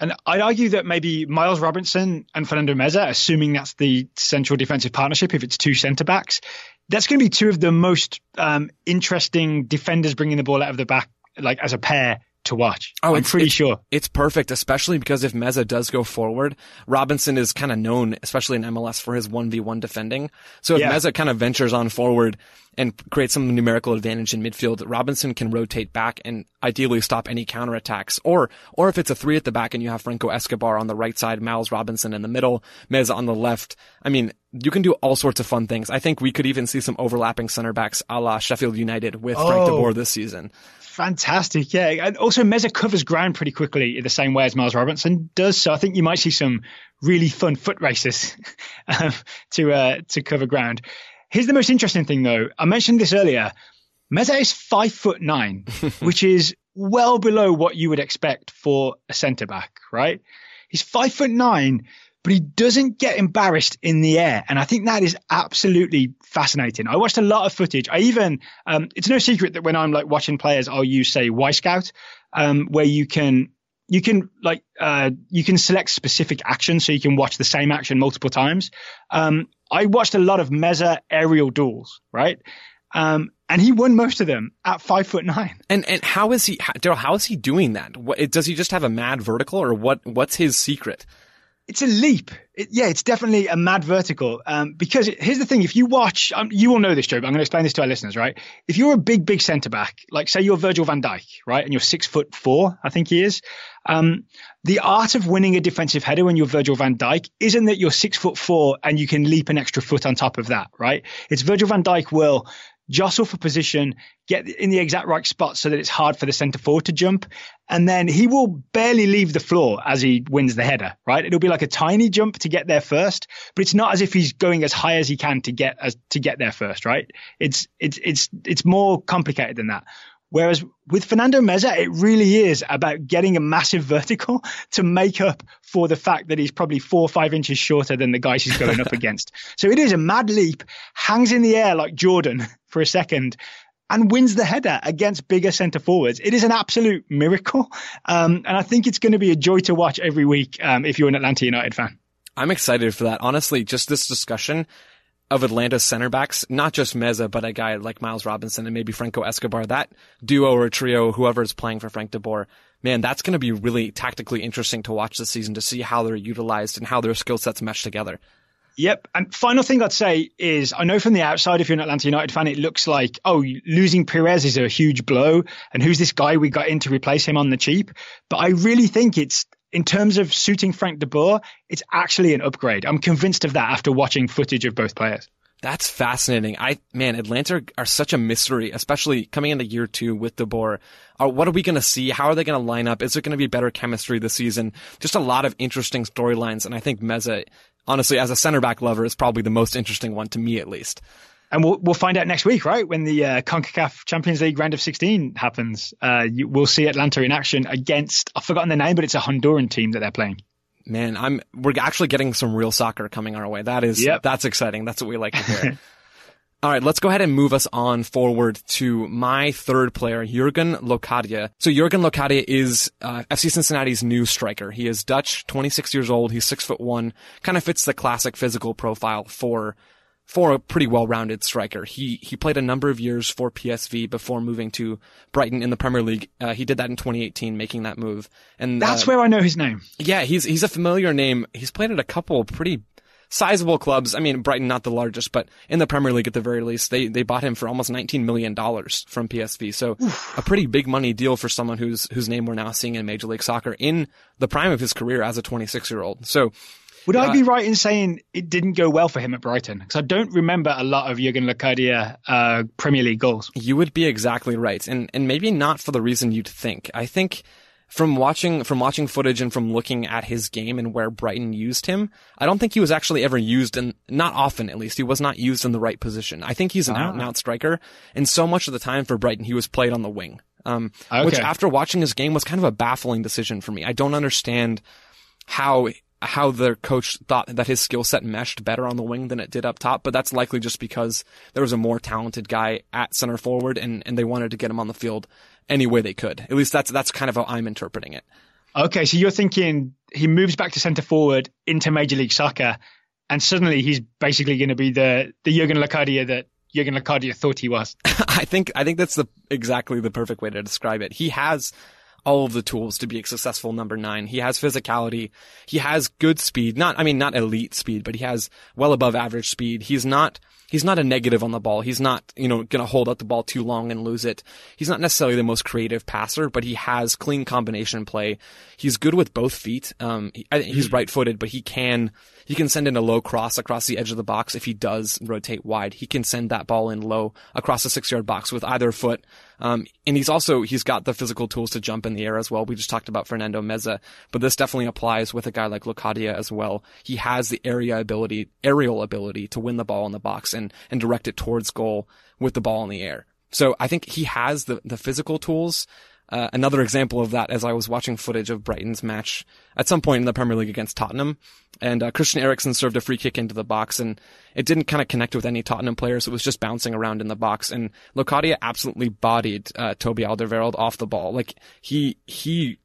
And I'd argue that maybe Miles Robinson and Fernando Meza, assuming that's the central defensive partnership, if it's two centre backs, that's going to be two of the most um, interesting defenders bringing the ball out of the back, like as a pair to watch. Oh, I'm pretty it's, sure. It's perfect, especially because if Meza does go forward, Robinson is kind of known, especially in MLS, for his 1v1 defending. So if Yeah. Meza kind of ventures on forward and creates some numerical advantage in midfield, Robinson can rotate back and ideally stop any counterattacks. Or, or if it's a three at the back and you have Franco Escobar on the right side, Miles Robinson in the middle, Meza on the left. I mean, you can do all sorts of fun things. I think we could even see some overlapping center backs a la Sheffield United with Frank de Oh. Boer this season. Fantastic, yeah. And also, Meza covers ground pretty quickly in the same way as Miles Robinson does. So I think you might see some really fun foot races um, to uh, to cover ground. Here's the most interesting thing, though. I mentioned this earlier. Meza is five foot nine, which is well below what you would expect for a centre back, right? He's five foot nine, but he doesn't get embarrassed in the air. And I think that is absolutely fascinating. I watched a lot of footage. I even, um, it's no secret that when I'm like watching players, I'll use say Wyscout, um, where you can, you can like, uh, you can select specific actions so you can watch the same action multiple times. Um, I watched a lot of Meza aerial duels, right? Um, and he won most of them at five foot nine. And and how is he, how, is he doing that? What, does he just have a mad vertical, or what? What's his secret? It's a leap. It, yeah, it's definitely a mad vertical. Um, because it- here's the thing: if you watch, um, you will know this, Joe. But I'm going to explain this to our listeners, right? If you're a big, big centre back, like say you're Virgil Van Dijk, right, and you're six foot four, I think he is. Um, the art of winning a defensive header when you're Virgil Van Dijk isn't that you're six foot four and you can leap an extra foot on top of that, right? It's Virgil Van Dijk will jostle for position, get in the exact right spot so that it's hard for the centre forward to jump. And then he will barely leave the floor as he wins the header, right? It'll be like a tiny jump to get there first, but it's not as if he's going as high as he can to get as to get there first, right? It's it's it's it's more complicated than that. Whereas with Fernando Meza, it really is about getting a massive vertical to make up for the fact that he's probably four or five inches shorter than the guys he's going up against. So it is a mad leap, hangs in the air like Jordan for a second, and wins the header against bigger centre forwards. It is an absolute miracle. Um, and I think it's going to be a joy to watch every week um, if you're an Atlanta United fan. I'm excited for that. Honestly, just this discussion of Atlanta's center backs, not just Meza, but a guy like Miles Robinson and maybe Franco Escobar, that duo or trio, whoever is playing for Frank de Boer, man, that's going to be really tactically interesting to watch this season to see how they're utilized and how their skill sets mesh together. Yep. And final thing I'd say is I know from the outside, if you're an Atlanta United fan, it looks like, oh, losing Pirez is a huge blow. And who's this guy we got in to replace him on the cheap? But I really think it's, in terms of suiting Frank de Boer, it's actually an upgrade. I'm convinced of that after watching footage of both players. That's fascinating. I man, Atlanta are such a mystery, especially coming into year two with De Boer. Are, what are we going to see? How are they going to line up? Is there going to be better chemistry this season? Just a lot of interesting storylines, and I think Meza, honestly, as a center back lover, is probably the most interesting one to me, at least. And we'll, we'll find out next week, right? When the uh, CONCACAF Champions League round of 16 happens, uh, you, we'll see Atlanta in action against, I've forgotten the name, but it's a Honduran team that they're playing. Man, I'm we're actually getting some real soccer coming our way. That is Yep. that's exciting. That's what we like to hear. All right, let's go ahead and move us on forward to my third player, Jurgen Locadia. So Jurgen Locadia is uh, FC Cincinnati's new striker. He is Dutch, 26 years old. He's six foot one. Kind of fits the classic physical profile for for a pretty well-rounded striker. He he played a number of years for PSV before moving to Brighton in the Premier League. Uh, he did that in 2018, making that move. And That's uh, where I know his name. yeah, he's he's a familiar name. He's played at a couple pretty sizable clubs. I mean, Brighton not the largest, but in the Premier League at the very least, they they bought him for almost 19 million dollars from PSV. So a pretty big money deal for someone whose whose name we're now seeing in Major League Soccer in the prime of his career as a 26 year old. So Would I be right in saying it didn't go well for him at Brighton? Because I don't remember a lot of Jurgen Locadia uh, Premier League goals. You would be exactly right, and and maybe not for the reason you'd think. I think from watching from watching footage and from looking at his game and where Brighton used him, I don't think he was actually ever used, and not often at least. He was not used in the right position. I think he's an out and out striker, and so much of the time for Brighton, he was played on the wing. Um, which after watching his game was kind of a baffling decision for me. I don't understand how how their coach thought that his skill set meshed better on the wing than it did up top, but that's likely just because there was a more talented guy at center forward and, and they wanted to get him on the field any way they could. At least that's that's kind of how I'm interpreting it. Okay, so you're thinking he moves back to centre forward into Major League Soccer, and suddenly he's basically going to be the the Jurgen Locadia that Jurgen Locadia thought he was. I think I think that's the exactly the perfect way to describe it. He has all of the tools to be a successful number nine. He has physicality. He has good speed. Not, I mean, not elite speed, but he has well above average speed. He's not, he's not a negative on the ball. He's not, you know, going to hold out the ball too long and lose it. He's not necessarily the most creative passer, but he has clean combination play. He's good with both feet. Um, he, he's right footed, but he can, he can send in a low cross across the edge of the box if he does rotate wide. He can send that ball in low across the six yard box with either foot. Um, and he's also, he's got the physical tools to jump in the air as well. We just talked about Fernando Meza, but this definitely applies with a guy like Locadia as well. He has the area ability, aerial ability to win the ball in the box and, and direct it towards goal with the ball in the air. So I think he has the, the physical tools. Uh, another example of that as I was watching footage of Brighton's match at some point in the Premier League against Tottenham. And uh, Christian Eriksen served a free kick into the box and it didn't kind of connect with any Tottenham players. It was just bouncing around in the box. And Locadia absolutely bodied uh, Toby Alderweireld off the ball. Like he, he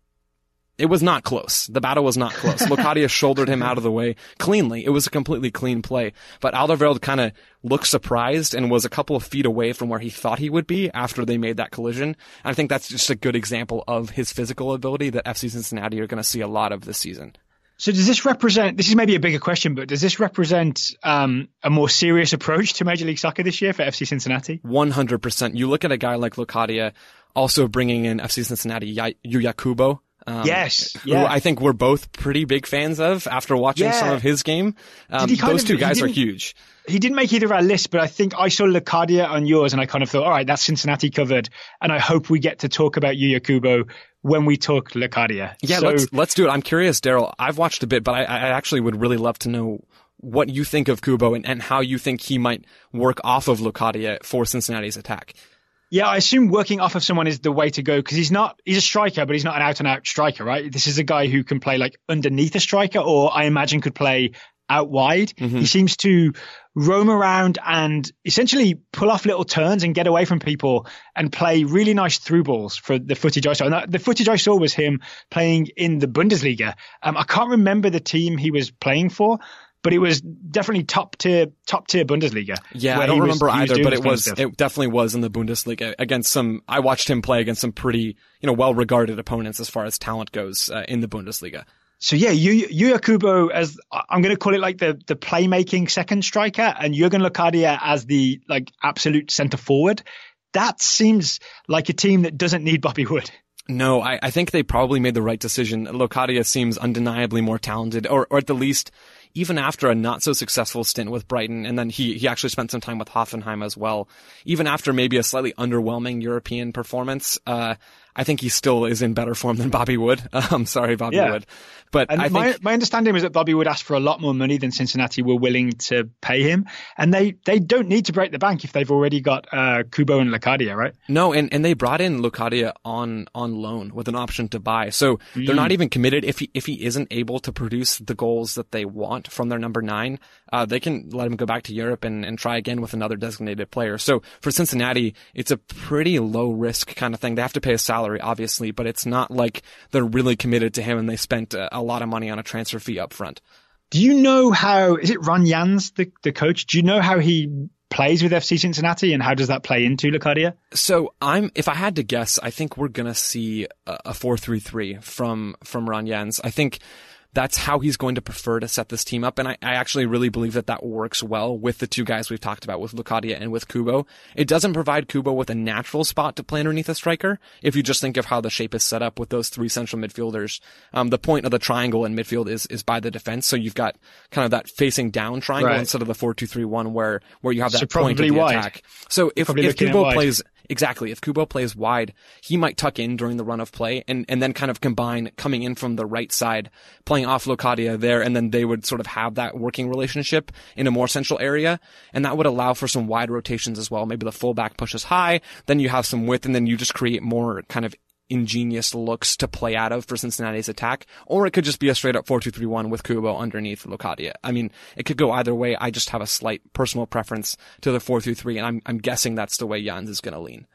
it was not close. The battle was not close. Locadia shouldered him out of the way cleanly. It was a completely clean play. But Alderweireld kind of looked surprised and was a couple of feet away from where he thought he would be after they made that collision. And I think that's just a good example of his physical ability that FC Cincinnati are going to see a lot of this season. So does this represent? This is maybe a bigger question, but does this represent um, a more serious approach to Major League Soccer this year for FC Cincinnati? One hundred percent. You look at a guy like Locadia, also bringing in FC Cincinnati Yuya Kubo, um, yes, yeah. I think we're both pretty big fans of after watching yeah. some of his game. Um, those of, two guys are huge. He didn't make either of our lists, but I think I saw Locadia on yours, and I kind of thought, all right, that's Cincinnati covered, and I hope we get to talk about Yuya Kubo when we talk Locadia. Yeah, so, let's let's do it. I'm curious, Daryl. I've watched a bit, but I, I actually would really love to know what you think of Kubo and, and how you think he might work off of Locadia for Cincinnati's attack. Yeah, I assume working off of someone is the way to go because he's not, he's a striker, but he's not an out and out striker, right? This is a guy who can play like underneath a striker or I imagine could play out wide. Mm-hmm. He seems to roam around and essentially pull off little turns and get away from people and play really nice through balls for the footage I saw. And that, the footage I saw was him playing in the Bundesliga. Um, I can't remember the team he was playing for, but it was definitely top tier top tier Bundesliga. Yeah, I don't remember was, either, but it was it definitely was in the Bundesliga against some. I watched him play against some pretty you know well regarded opponents as far as talent goes uh, in the Bundesliga. So yeah, Yuya Kubo as I'm going to call it like the the playmaking second striker, and Jurgen Locadia as the like absolute centre forward. That seems like a team that doesn't need Bobby Wood. No, I, I think they probably made the right decision. Locadia seems undeniably more talented, or, or at the least, even after a not so successful stint with Brighton, and then he, he actually spent some time with Hoffenheim as well. Even after maybe a slightly underwhelming European performance, uh, I think he still is in better form than Bobby Wood. I'm sorry, Bobby yeah. Wood. But and I my, think, my understanding was that Bobby Wood asked for a lot more money than Cincinnati were willing to pay him, and they they don't need to break the bank if they've already got uh, Kubo and Locadia, right? No, and, and they brought in Locadia on on loan with an option to buy, so mm. they're not even committed. If he if he isn't able to produce the goals that they want from their number nine, uh, they can let him go back to Europe and, and try again with another designated player. So for Cincinnati, it's a pretty low risk kind of thing. They have to pay a salary, obviously, but it's not like they're really committed to him and they spent a, a lot of money on a transfer fee up front. Do you know how, is it Ron Jans, the, the coach? Do you know how he plays with FC Cincinnati and how does that play into Locadia? So I'm, if I had to guess, I think we're going to see a 4-3-3 from, from Ron Jans. I think that's how he's going to prefer to set this team up. And I, I, actually really believe that that works well with the two guys we've talked about, with Locadia and with Kubo. It doesn't provide Kubo with a natural spot to play underneath a striker. If you just think of how the shape is set up with those three central midfielders, um, the point of the triangle in midfield is, is by the defense. So you've got kind of that facing down triangle right. instead of the 4-2-3-1 where, where you have that so point of the wide. attack. So if, if Kubo plays, Exactly. If Kubo plays wide, he might tuck in during the run of play and, and then kind of combine coming in from the right side, playing off Locadia there, and then they would sort of have that working relationship in a more central area. And that would allow for some wide rotations as well. Maybe the fullback pushes high, then you have some width, and then you just create more kind of ingenious looks to play out of for Cincinnati's attack, or it could just be a straight up 4-2-3-1 with Kubo underneath Locadia. I mean, it could go either way. I just have a slight personal preference to the 4-3-3, and I'm, I'm guessing that's the way Jans is going to lean.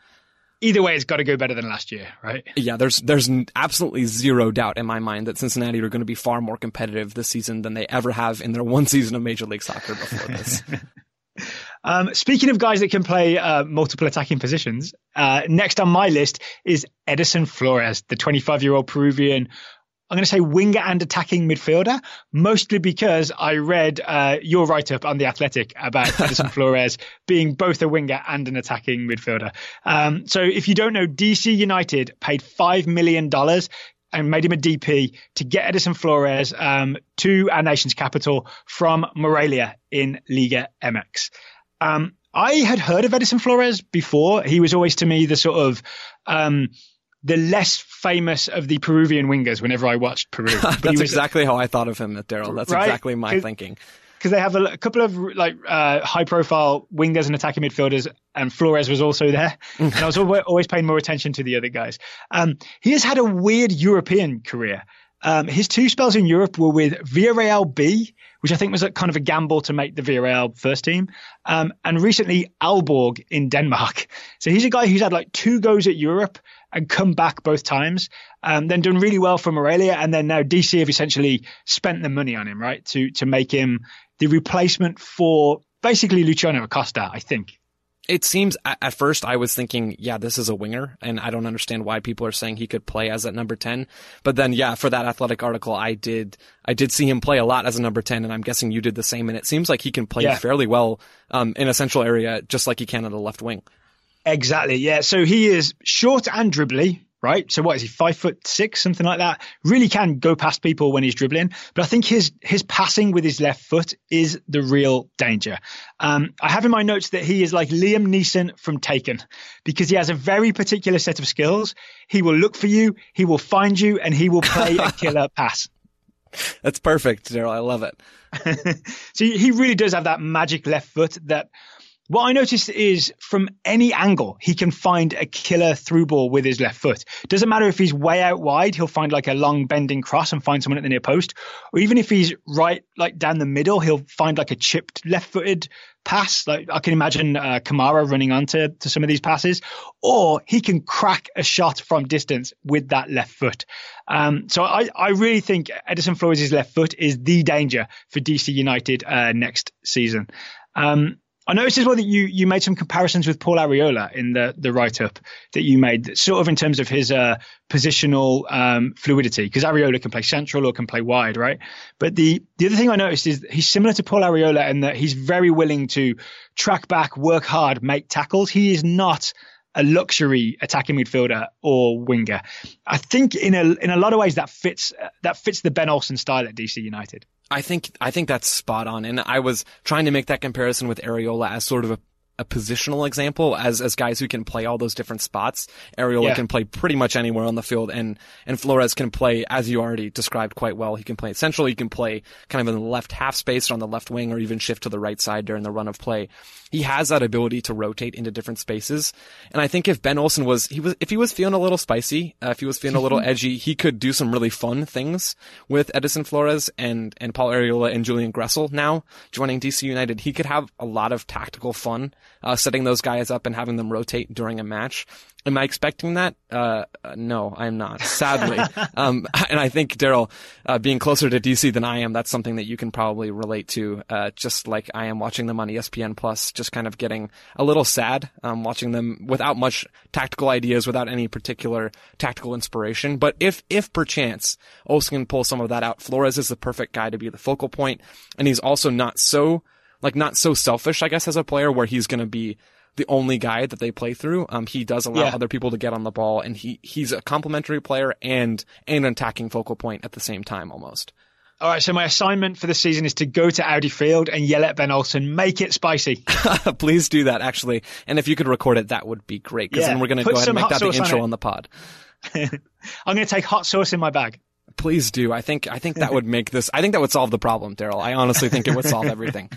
Either way, it's got to go better than last year, right? Yeah, there's there's absolutely zero doubt in my mind that Cincinnati are going to be far more competitive this season than they ever have in their one season of Major League Soccer before this. Um, speaking of guys that can play uh, multiple attacking positions, uh, next on my list is Edison Flores, the 25 year old Peruvian. I'm going to say winger and attacking midfielder, mostly because I read uh, your write up on The Athletic about Edison Flores being both a winger and an attacking midfielder. Um, so if you don't know, DC United paid $5 million and made him a DP to get Edison Flores um, to our nation's capital from Morelia in Liga MX. Um, I had heard of Edison Flores before. He was always to me the sort of um, the less famous of the Peruvian wingers whenever I watched Peru. That's was, exactly how I thought of him, at Daryl. That's right? exactly my thinking. Because they have a, a, couple of like uh, high-profile wingers and attacking midfielders, and Flores was also there. and I was always paying more attention to the other guys. Um, he has had a weird European career. Um, his two spells in Europe were with Villarreal B, which I think was a, kind of a gamble to make the Villarreal first team, um, and recently Aalborg in Denmark. So he's a guy who's had like two goes at Europe and come back both times, um, then done really well for Morelia, and then now DC have essentially spent the money on him, right, to to make him the replacement for basically Luciano Acosta, I think. It seems at first I was thinking, yeah, this is a winger, and I don't understand why people are saying he could play as at number ten. But then, yeah, for that athletic article, I did I did see him play a lot as a number ten, and I'm guessing you did the same. And it seems like he can play yeah. fairly well um, in a central area, just like he can on the left wing. Exactly, yeah. So he is short and dribbly, right? So what is he? Five foot six, something like that. Really can go past people when he's dribbling, but I think his his passing with his left foot is the real danger. Um, I have in my notes that he is like Liam Neeson from Taken because he has a very particular set of skills. He will look for you, he will find you, and he will play a killer pass. That's perfect, Daryl. I love it. so he really does have that magic left foot that what I noticed is from any angle, he can find a killer through ball with his left foot. Doesn't matter if he's way out wide, he'll find like a long bending cross and find someone at the near post. Or even if he's right, like down the middle, he'll find like a chipped left footed pass. Like I can imagine uh, Kamara running onto to some of these passes, or he can crack a shot from distance with that left foot. Um, so I, I really think Edison Flores' left foot is the danger for DC United uh, next season. Um, I noticed as well that you you made some comparisons with Paul Arriola in the the write up that you made, sort of in terms of his uh, positional um, fluidity, because Arriola can play central or can play wide, right? But the the other thing I noticed is he's similar to Paul Arriola in that he's very willing to track back, work hard, make tackles. He is not a luxury attacking midfielder or winger. I think in a in a lot of ways that fits that fits the Ben Olsen style at DC United. I think I think that's spot on, and I was trying to make that comparison with Arriola as sort of a a positional example as as guys who can play all those different spots. Arriola yeah. can play pretty much anywhere on the field, and and Flores can play as you already described quite well. He can play central. He can play kind of in the left half space on the left wing, or even shift to the right side during the run of play. He has that ability to rotate into different spaces, and I think if Ben Olsen was he was if he was feeling a little spicy, uh, if he was feeling a little edgy, he could do some really fun things with Edison Flores and and Paul Arriola and Julian Gressel now joining DC United. He could have a lot of tactical fun uh, setting those guys up and having them rotate during a match. Am I expecting that? Uh, no, I'm not. Sadly, um, and I think Daryl, uh, being closer to DC than I am, that's something that you can probably relate to. Uh, just like I am watching them on ESPN Plus, just kind of getting a little sad, um, watching them without much tactical ideas, without any particular tactical inspiration. But if, if perchance Olsen can pull some of that out, Flores is the perfect guy to be the focal point, and he's also not so like not so selfish, I guess, as a player where he's going to be the only guy that they play through. Um, he does allow yeah. other people to get on the ball and he, he's a complementary player and, and an attacking focal point at the same time almost. All right, so my assignment for the season is to go to Audi Field and yell at Ben Olsen, make it spicy. Please do that, actually. And if you could record it, that would be great, because yeah. then we're going to go ahead and make that the intro on, on the pod. I'm going to take hot sauce in my bag. Please do. I think I think that would make this. I think that would solve the problem, Daryl. I honestly think it would solve everything.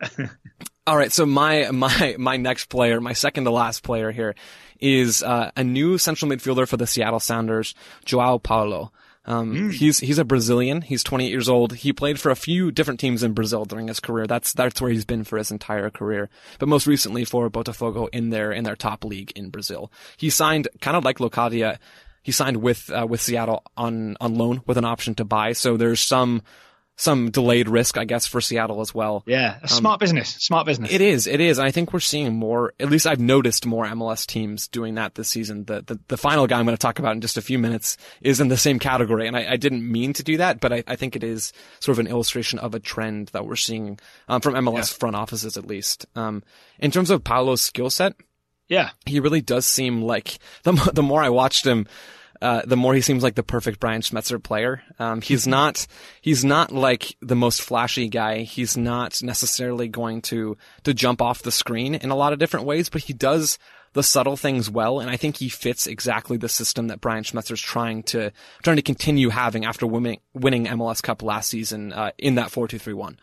All right, so my my my next player, my second to last player here, is uh, a new central midfielder for the Seattle Sounders, João Paulo. Um, mm. He's he's a Brazilian. He's 28 years old. He played for a few different teams in Brazil during his career. That's that's where he's been for his entire career. But most recently for Botafogo in their in their top league in Brazil. He signed kind of like Locadia. He signed with uh, with Seattle on on loan with an option to buy. So there's some some delayed risk, I guess, for Seattle as well. Yeah, a smart um, business, smart business. It is, it is. And I think we're seeing more, at least I've noticed more MLS teams doing that this season. The, the, the final guy I'm going to talk about in just a few minutes is in the same category. And I, I didn't mean to do that, but I, I, think it is sort of an illustration of a trend that we're seeing um, from MLS yeah. front offices, at least. Um, in terms of Paulo's skill set, yeah, he really does seem like the, the more I watched him, uh, the more he seems like the perfect Brian Schmetzer player. Um, he's not, he's not like the most flashy guy. He's not necessarily going to, to jump off the screen in a lot of different ways, but he does the subtle things well. And I think he fits exactly the system that Brian Schmetzer's trying to, trying to continue having after winning, winning MLS Cup last season, uh, in that 4-2-3-1.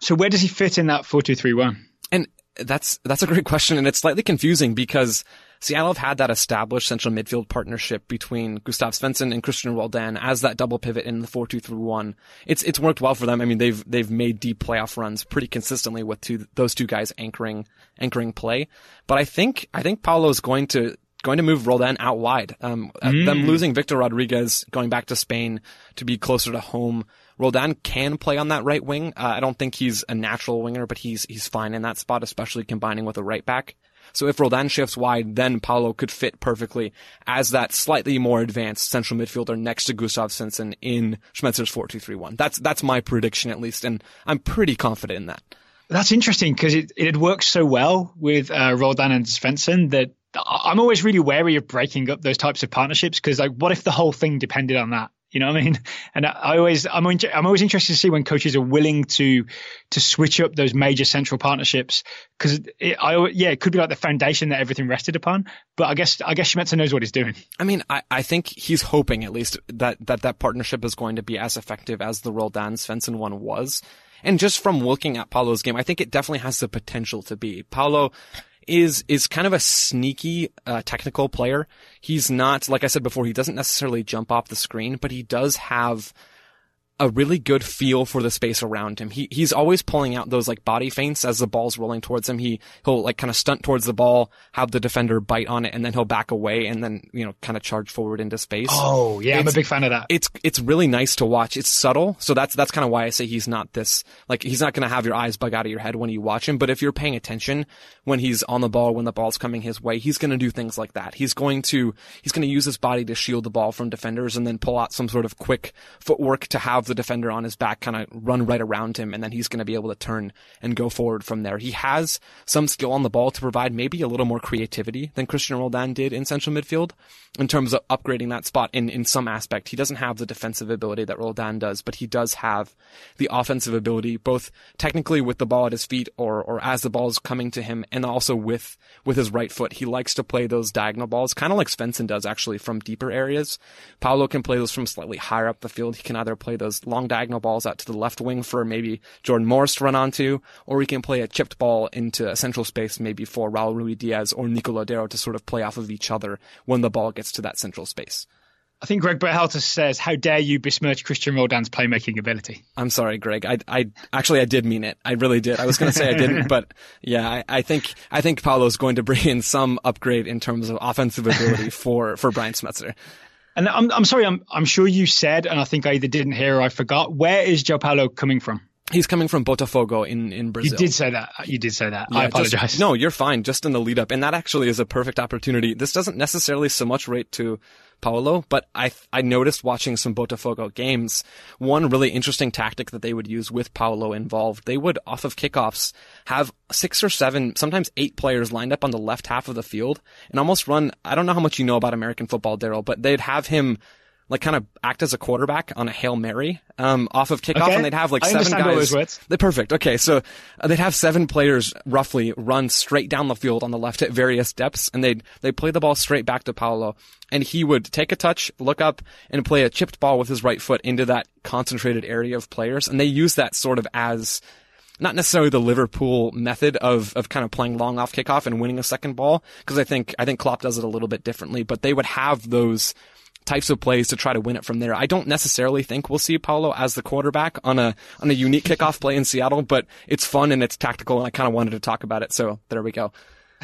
So where does he fit in that 4-2-3-1? And that's, that's a great question. And it's slightly confusing because Seattle have had that established central midfield partnership between Gustav Svensson and Christian Roldan as that double pivot in the 4-2-3-1. It's, it's worked well for them. I mean, they've, they've made deep playoff runs pretty consistently with two, those two guys anchoring, anchoring play. But I think, I think Paulo's going to, going to move Roldan out wide. Um, mm. them losing Victor Rodriguez, going back to Spain to be closer to home. Roldan can play on that right wing. Uh, I don't think he's a natural winger, but he's he's fine in that spot, especially combining with a right back. So if Roldan shifts wide, then Paulo could fit perfectly as that slightly more advanced central midfielder next to Gustav Svensson in Schmetzer's 4-2-3-1. That's, that's my prediction at least, and I'm pretty confident in that. That's interesting because it, it works so well with uh, Roldan and Svensson that I'm always really wary of breaking up those types of partnerships because like what if the whole thing depended on that? You know what I mean? And I always, I'm, I'm always interested to see when coaches are willing to to switch up those major central partnerships because I, yeah, it could be like the foundation that everything rested upon. But I guess, I guess Schmetzer knows what he's doing. I mean, I, I think he's hoping at least that that that partnership is going to be as effective as the Roldan Svensson one was. And just from looking at Paulo's game, I think it definitely has the potential to be. Paulo is is kind of a sneaky uh, technical player. He's not like I said before. He doesn't necessarily jump off the screen, but he does have a really good feel for the space around him. He he's always pulling out those like body feints as the ball's rolling towards him. He he'll like kind of stunt towards the ball, have the defender bite on it, and then he'll back away and then you know kind of charge forward into space. Oh yeah, it's, I'm a big fan of that. It's it's really nice to watch. It's subtle, so that's that's kind of why I say he's not this like he's not going to have your eyes bug out of your head when you watch him. But if you're paying attention when he's on the ball, when the ball's coming his way, he's going to do things like that. He's going to he's going to use his body to shield the ball from defenders and then pull out some sort of quick footwork to have the defender on his back kind of run right around him, and then he's going to be able to turn and go forward from there. He has some skill on the ball to provide maybe a little more creativity than Christian Roldan did in central midfield in terms of upgrading that spot in, in some aspect. He doesn't have the defensive ability that Roldan does, but he does have the offensive ability, both technically with the ball at his feet or, or as the ball is coming to him and also with, with his right foot. He likes to play those diagonal balls, kind of like Svensson does actually from deeper areas. Paulo can play those from slightly higher up the field. He can either play those long diagonal balls out to the left wing for maybe Jordan Morris to run onto, or he can play a chipped ball into a central space maybe for Raul Ruidíaz or Nico Lodeiro to sort of play off of each other when the ball gets to that central space. I think Greg Berhalter says, "How dare you besmirch Christian Roldan's playmaking ability?" I'm sorry, Greg. I, I actually I did mean it. I really did. I was going to say I didn't, but yeah, I, I think I think Paulo's going to bring in some upgrade in terms of offensive ability for for Brian Schmetzer. And I'm, I'm sorry, I'm, I'm sure you said, and I think I either didn't hear or I forgot, where is João Paulo coming from? He's coming from Botafogo in, in Brazil. You did say that. You did say that. Yeah, I apologize. Just, no, you're fine. Just in the lead up. And that actually is a perfect opportunity. This doesn't necessarily so much rate to Paulo, but I I noticed watching some Botafogo games, one really interesting tactic that they would use with Paulo involved. They would off of kickoffs have six or seven, sometimes eight players lined up on the left half of the field and almost run. I don't know how much you know about American football, Daryl, but they'd have him like kind of act as a quarterback on a hail mary um, off of kickoff, okay. and they'd have like I seven guys. They're perfect. Okay, so uh, they'd have seven players roughly run straight down the field on the left at various depths, and they'd they play the ball straight back to Paulo, and he would take a touch, look up, and play a chipped ball with his right foot into that concentrated area of players, and they use that sort of as not necessarily the Liverpool method of of kind of playing long off kickoff and winning a second ball because I think I think Klopp does it a little bit differently, but they would have those types of plays to try to win it from there. I don't necessarily think we'll see Paulo as the quarterback on a on a unique kickoff play in Seattle, but it's fun and it's tactical, and I kind of wanted to talk about it. So there we go.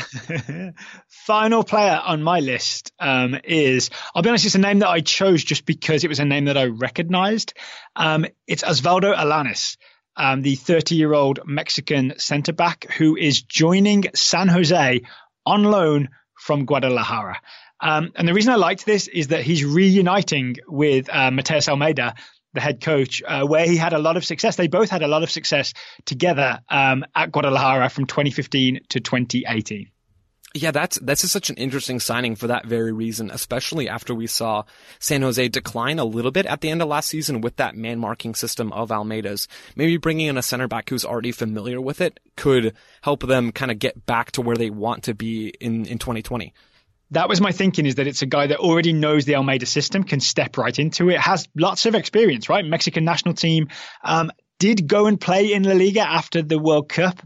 Final player on my list um, is, I'll be honest, it's a name that I chose just because it was a name that I recognized. Um, it's Osvaldo Alanis, um, the 30 year old Mexican center back who is joining San Jose on loan from Guadalajara. Um, and the reason I liked this is that he's reuniting with uh, Matias Almeyda, the head coach, uh, where he had a lot of success. They both had a lot of success together um, at Guadalajara from 2015 to 2018. Yeah, that's that's just such an interesting signing for that very reason, especially after we saw San Jose decline a little bit at the end of last season with that man marking system of Almeyda's. Maybe bringing in a center back who's already familiar with it could help them kind of get back to where they want to be in, in 2020 that was my thinking is that it's a guy that already knows the Almeyda system, can step right into it, has lots of experience, right? Mexican national team, um, did go and play in La Liga after the World Cup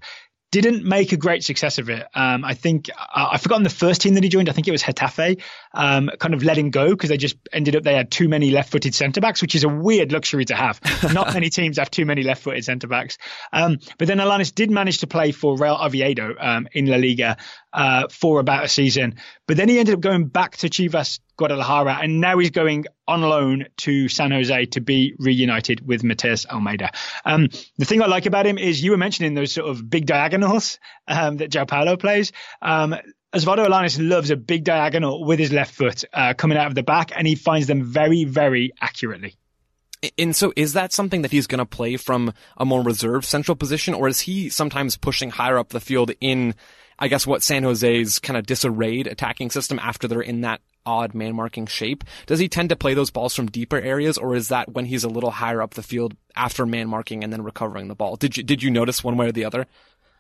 didn't make a great success of it. Um, I think uh, I've forgotten the first team that he joined. I think it was Getafe. Um, kind of letting go because they just ended up they had too many left-footed centre backs, which is a weird luxury to have. Not many teams have too many left-footed centre backs. Um, but then Alanis did manage to play for Real Oviedo um, in La Liga uh, for about a season. But then he ended up going back to Chivas Guadalajara, and now he's going on loan to San Jose to be reunited with Matias Almeyda. Um, the thing I like about him is you were mentioning those sort of big diagonals um, that João Paulo plays. Um, Osvaldo Alanis loves a big diagonal with his left foot uh, coming out of the back, and he finds them very, very accurately. And so is that something that he's going to play from a more reserved central position, or is he sometimes pushing higher up the field in, I guess, what San Jose's kind of disarrayed attacking system after they're in that odd man marking shape. Does he tend to play those balls from deeper areas, or is that when he's a little higher up the field after man marking and then recovering the ball? Did you did you notice one way or the other?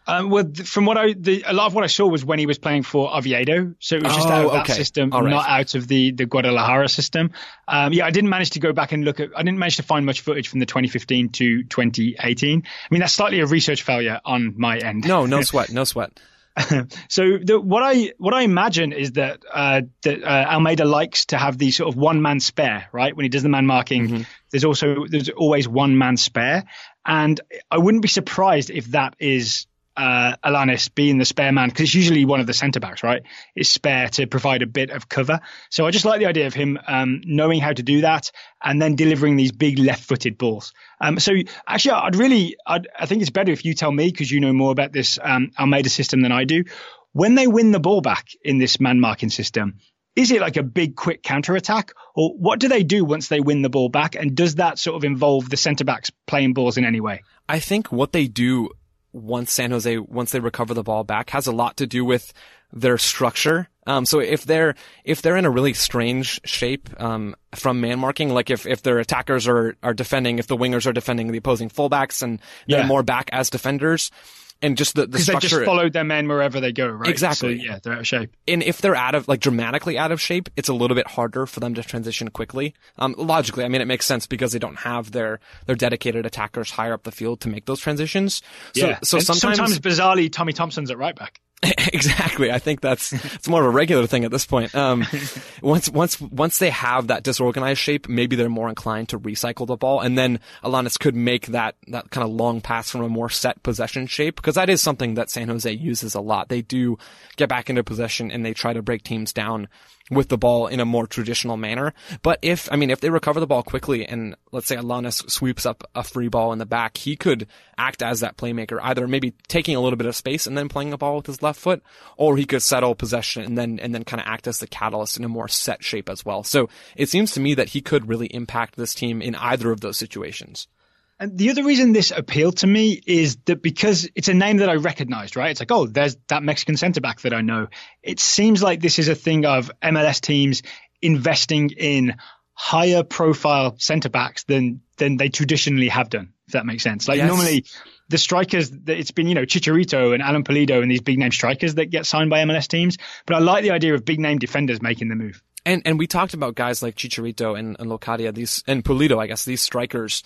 Um, well, from what I, the, a lot of what I saw was when he was playing for Oviedo, so it was just oh, out of that system, right. not out of the the Guadalajara system. Um, yeah, I didn't manage to go back and look at. I didn't manage to find much footage from the 2015 to 2018. I mean, that's slightly a research failure on my end. No, no sweat, no sweat. so the, what I what I imagine is that uh, that uh, Almeyda likes to have the sort of one man spare, right? When he does the man marking, mm-hmm. there's also there's always one man spare, and I wouldn't be surprised if that is uh, Alanis being the spare man because it's usually one of the centre backs, right? Is spare to provide a bit of cover. So I just like the idea of him um, knowing how to do that and then delivering these big left-footed balls. Um, so actually, I'd really, I'd, i think it's better if you tell me because you know more about this um, Almeyda system than I do. When they win the ball back in this man marking system, is it like a big quick counter attack or what do they do once they win the ball back and does that sort of involve the centre backs playing balls in any way i think what they do once San Jose, once they recover the ball back has a lot to do with their structure. Um, so if they're, if they're in a really strange shape, um, from man marking, like if, if their attackers are, are defending, if the wingers are defending the opposing fullbacks and they're more back as defenders, and just the, the structure. Because they just followed their men wherever they go, right? Exactly. So, yeah, they're out of shape. And if they're out of, like dramatically out of shape, it's a little bit harder for them to transition quickly. Um, logically, I mean, it makes sense because they don't have their, their dedicated attackers higher up the field to make those transitions. So, yeah. so sometimes, sometimes bizarrely, Tommy Thompson's at right back. exactly. I think that's it's more of a regular thing at this point. Um, once once once they have that disorganized shape, maybe they're more inclined to recycle the ball, and then Alanis could make that that kind of long pass from a more set possession shape because that is something that San Jose uses a lot. They do get back into possession and they try to break teams down with the ball in a more traditional manner. But if, I mean, if they recover the ball quickly and let's say Alanis sweeps up a free ball in the back, he could act as that playmaker, either maybe taking a little bit of space and then playing the ball with his left foot, or he could settle possession and then, and then kind of act as the catalyst in a more set shape as well. So it seems to me that he could really impact this team in either of those situations. And the other reason this appealed to me is that because it's a name that I recognized, right? It's like, oh, there's that Mexican center back that I know. It seems like this is a thing of MLS teams investing in higher profile center backs than than they traditionally have done, if that makes sense. Like yes. normally the strikers that it's been, you know, Chicharito and Alan Pulido and these big name strikers that get signed by MLS teams. But I like the idea of big name defenders making the move. And and we talked about guys like Chicharito and, and Locadia, these and Pulido, I guess, these strikers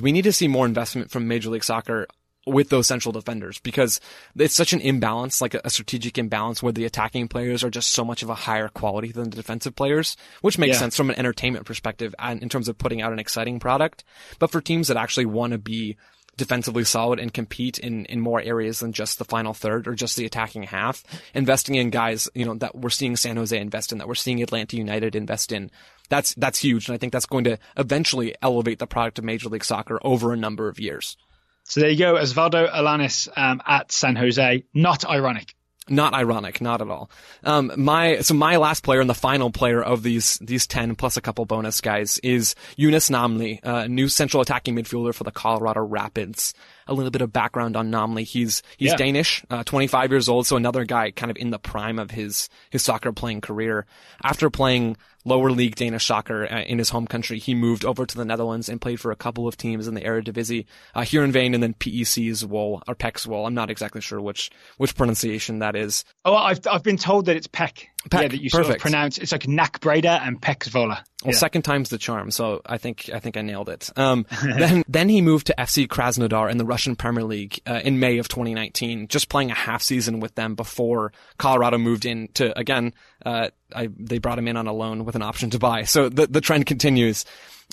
we need to see more investment from Major League Soccer with those central defenders because it's such an imbalance, like a, strategic imbalance where the attacking players are just so much of a higher quality than the defensive players, which makes yeah. sense from an entertainment perspective and in terms of putting out an exciting product. But for teams that actually want to be defensively solid and compete in, in more areas than just the final third or just the attacking half. Investing in guys, you know, that we're seeing San Jose invest in, that we're seeing Atlanta United invest in. That's, that's huge. And I think that's going to eventually elevate the product of Major League Soccer over a number of years. So there you go, Osvaldo Alanis um, at San Jose. Not ironic. Not ironic, not at all. Um, my so my last player and the final player of these these ten plus a couple bonus guys is Younes Namli, a new central attacking midfielder for the Colorado Rapids. A little bit of background on Namli. He's he's Yeah. Danish, uh, 25 years old, so another guy kind of in the prime of his his soccer playing career. After playing lower league Danish soccer uh, in his home country, he moved over to the Netherlands and played for a couple of teams in the Eredivisie, uh, Heerenveen and then PEC Zwolle or PEC Zwolle. I'm not exactly sure which which pronunciation that is. Oh, I've I've been told that it's Peck. Peck, Yeah, that you sort of pronounce. It's like Breda and Peksvola. Well, second time's the charm, so I think I think I nailed it. Um, then then he moved to FC Krasnodar in the Russian Premier League uh, in May of 2019, just playing a half season with them before Colorado moved in to again. Uh, I they brought him in on a loan with an option to buy, so the the trend continues.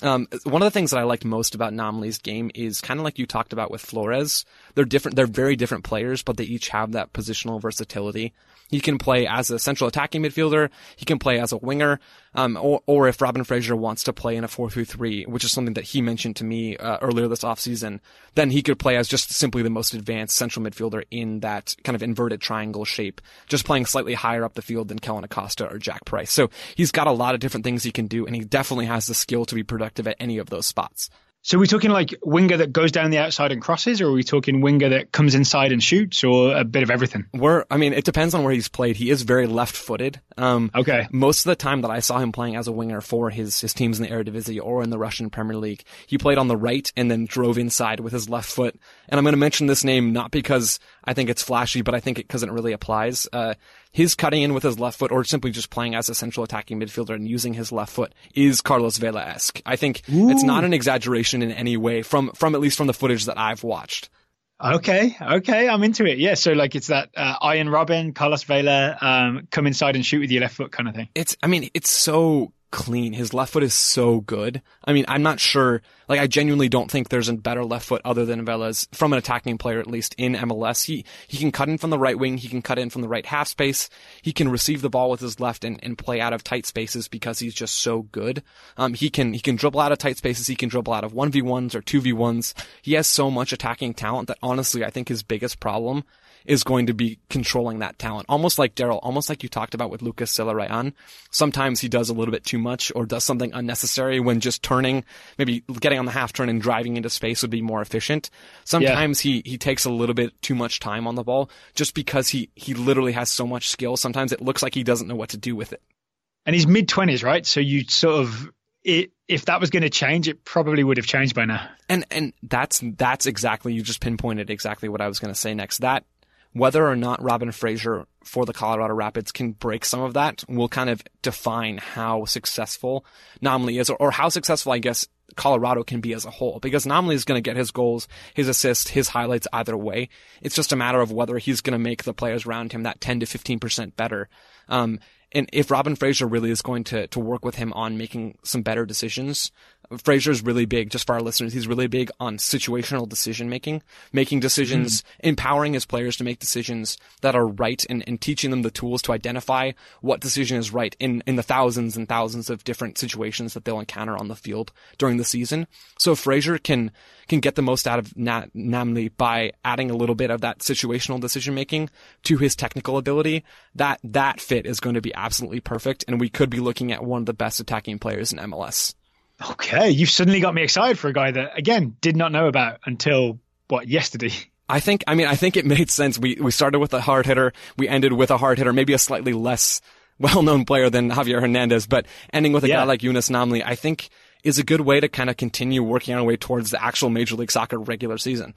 Um, one of the things that I liked most about Namli's game is kind of like you talked about with Flores. They're different. They're very different players, but they each have that positional versatility. He can play as a central attacking midfielder. He can play as a winger. Um, or, or if Robin Fraser wants to play in a 4-3-3, which is something that he mentioned to me uh, earlier this offseason, then he could play as just simply the most advanced central midfielder in that kind of inverted triangle shape, just playing slightly higher up the field than Kellyn Acosta or Jack Price. So he's got a lot of different things he can do, and he definitely has the skill to be productive at any of those spots. So we're we talking like winger that goes down the outside and crosses, or are we talking winger that comes inside and shoots, or a bit of everything? We're, I mean, it depends on where he's played. He is very left-footed. Um, Okay. most of the time that I saw him playing as a winger for his, his teams in the Eredivisie or in the Russian Premier League, he played on the right and then drove inside with his left foot. And I'm going to mention this name not because I think it's flashy, but I think it because it really applies. Uh, his cutting in with his left foot or simply just playing as a central attacking midfielder and using his left foot is Carlos Vela-esque. I think it's not an exaggeration in any way from, from at least from the footage that I've watched. Okay, okay, I'm into it. Yeah, so like it's that uh, Arjen Robben, Carlos Vela, um, come inside and shoot with your left foot kind of thing. it's I mean, it's so clean. His left foot is so good. I mean, I'm not sure like I genuinely don't think there's a better left foot other than Vela's from an attacking player at least in MLS. He he can cut in from the right wing, he can cut in from the right half space, he can receive the ball with his left and, and play out of tight spaces because he's just so good. Um he can he can dribble out of tight spaces, he can dribble out of 1v1s or 2v1s. He has so much attacking talent that honestly I think his biggest problem is going to be controlling that talent. Almost like Daryl, almost like you talked about with Lucas Zelarayán. Sometimes he does a little bit too much or does something unnecessary when just turning, maybe getting on the half turn and driving into space would be more efficient. Sometimes he, he takes a little bit too much time on the ball just because he, he literally has so much skill. Sometimes it looks like he doesn't know what to do with it. And he's mid twenties, right? So you sort of, it, if that was going to change, it probably would have changed by now. And and that's that's exactly you just pinpointed exactly what I was going to say next. That whether or not Robin Fraser for the Colorado Rapids can break some of that will kind of define how successful Namli is, or, or how successful I guess Colorado can be as a whole. Because Namli is going to get his goals, his assists, his highlights either way. It's just a matter of whether he's going to make the players around him that 10 to 15 percent better. Um, and if Robin Fraser really is going to, to work with him on making some better decisions, Fraser's really big, just for our listeners, he's really big on situational decision making, making decisions, hmm. empowering his players to make decisions that are right and, and teaching them the tools to identify what decision is right in, in the thousands and thousands of different situations that they'll encounter on the field during the season. So Fraser can, can get the most out of Na- Namli by adding a little bit of that situational decision making to his technical ability. That, that fit is going to be absolutely perfect. And we could be looking at one of the best attacking players in MLS. Okay, you've suddenly got me excited for a guy that, again, did not know about until, what, yesterday? I think, I mean, I think it made sense. We, we started with a hard hitter. We ended with a hard hitter, maybe a slightly less well-known player than Javier Hernandez, but ending with a Yeah. guy like Younes Namli, I think is a good way to kind of continue working our way towards the actual Major League Soccer regular season.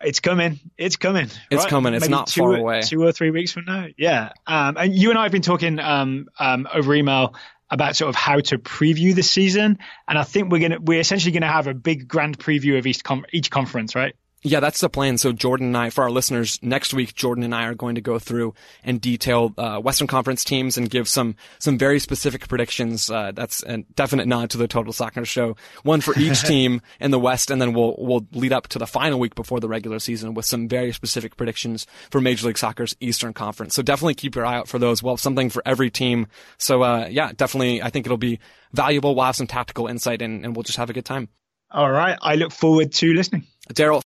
It's coming. It's coming. It's right? coming. It's Maybe not two far away. Two or three weeks from now. Yeah. Um, and you and I have been talking um, um, over email about sort of how to preview the season, and I think we're gonna we're essentially gonna have a big grand preview of each each conference, right? Yeah, that's the plan. So Jordan and I, for our listeners, next week, Jordan and I are going to go through and detail uh, Western Conference teams and give some some very specific predictions. Uh, that's a definite nod to the Total Soccer Show. One for each team in the West, and then we'll we'll lead up to the final week before the regular season with some very specific predictions for Major League Soccer's Eastern Conference. So definitely keep your eye out for those. We'll have something for every team. So uh, yeah, definitely, I think it'll be valuable. We'll have some tactical insight, and, and we'll just have a good time. All right, I look forward to listening. Daryl,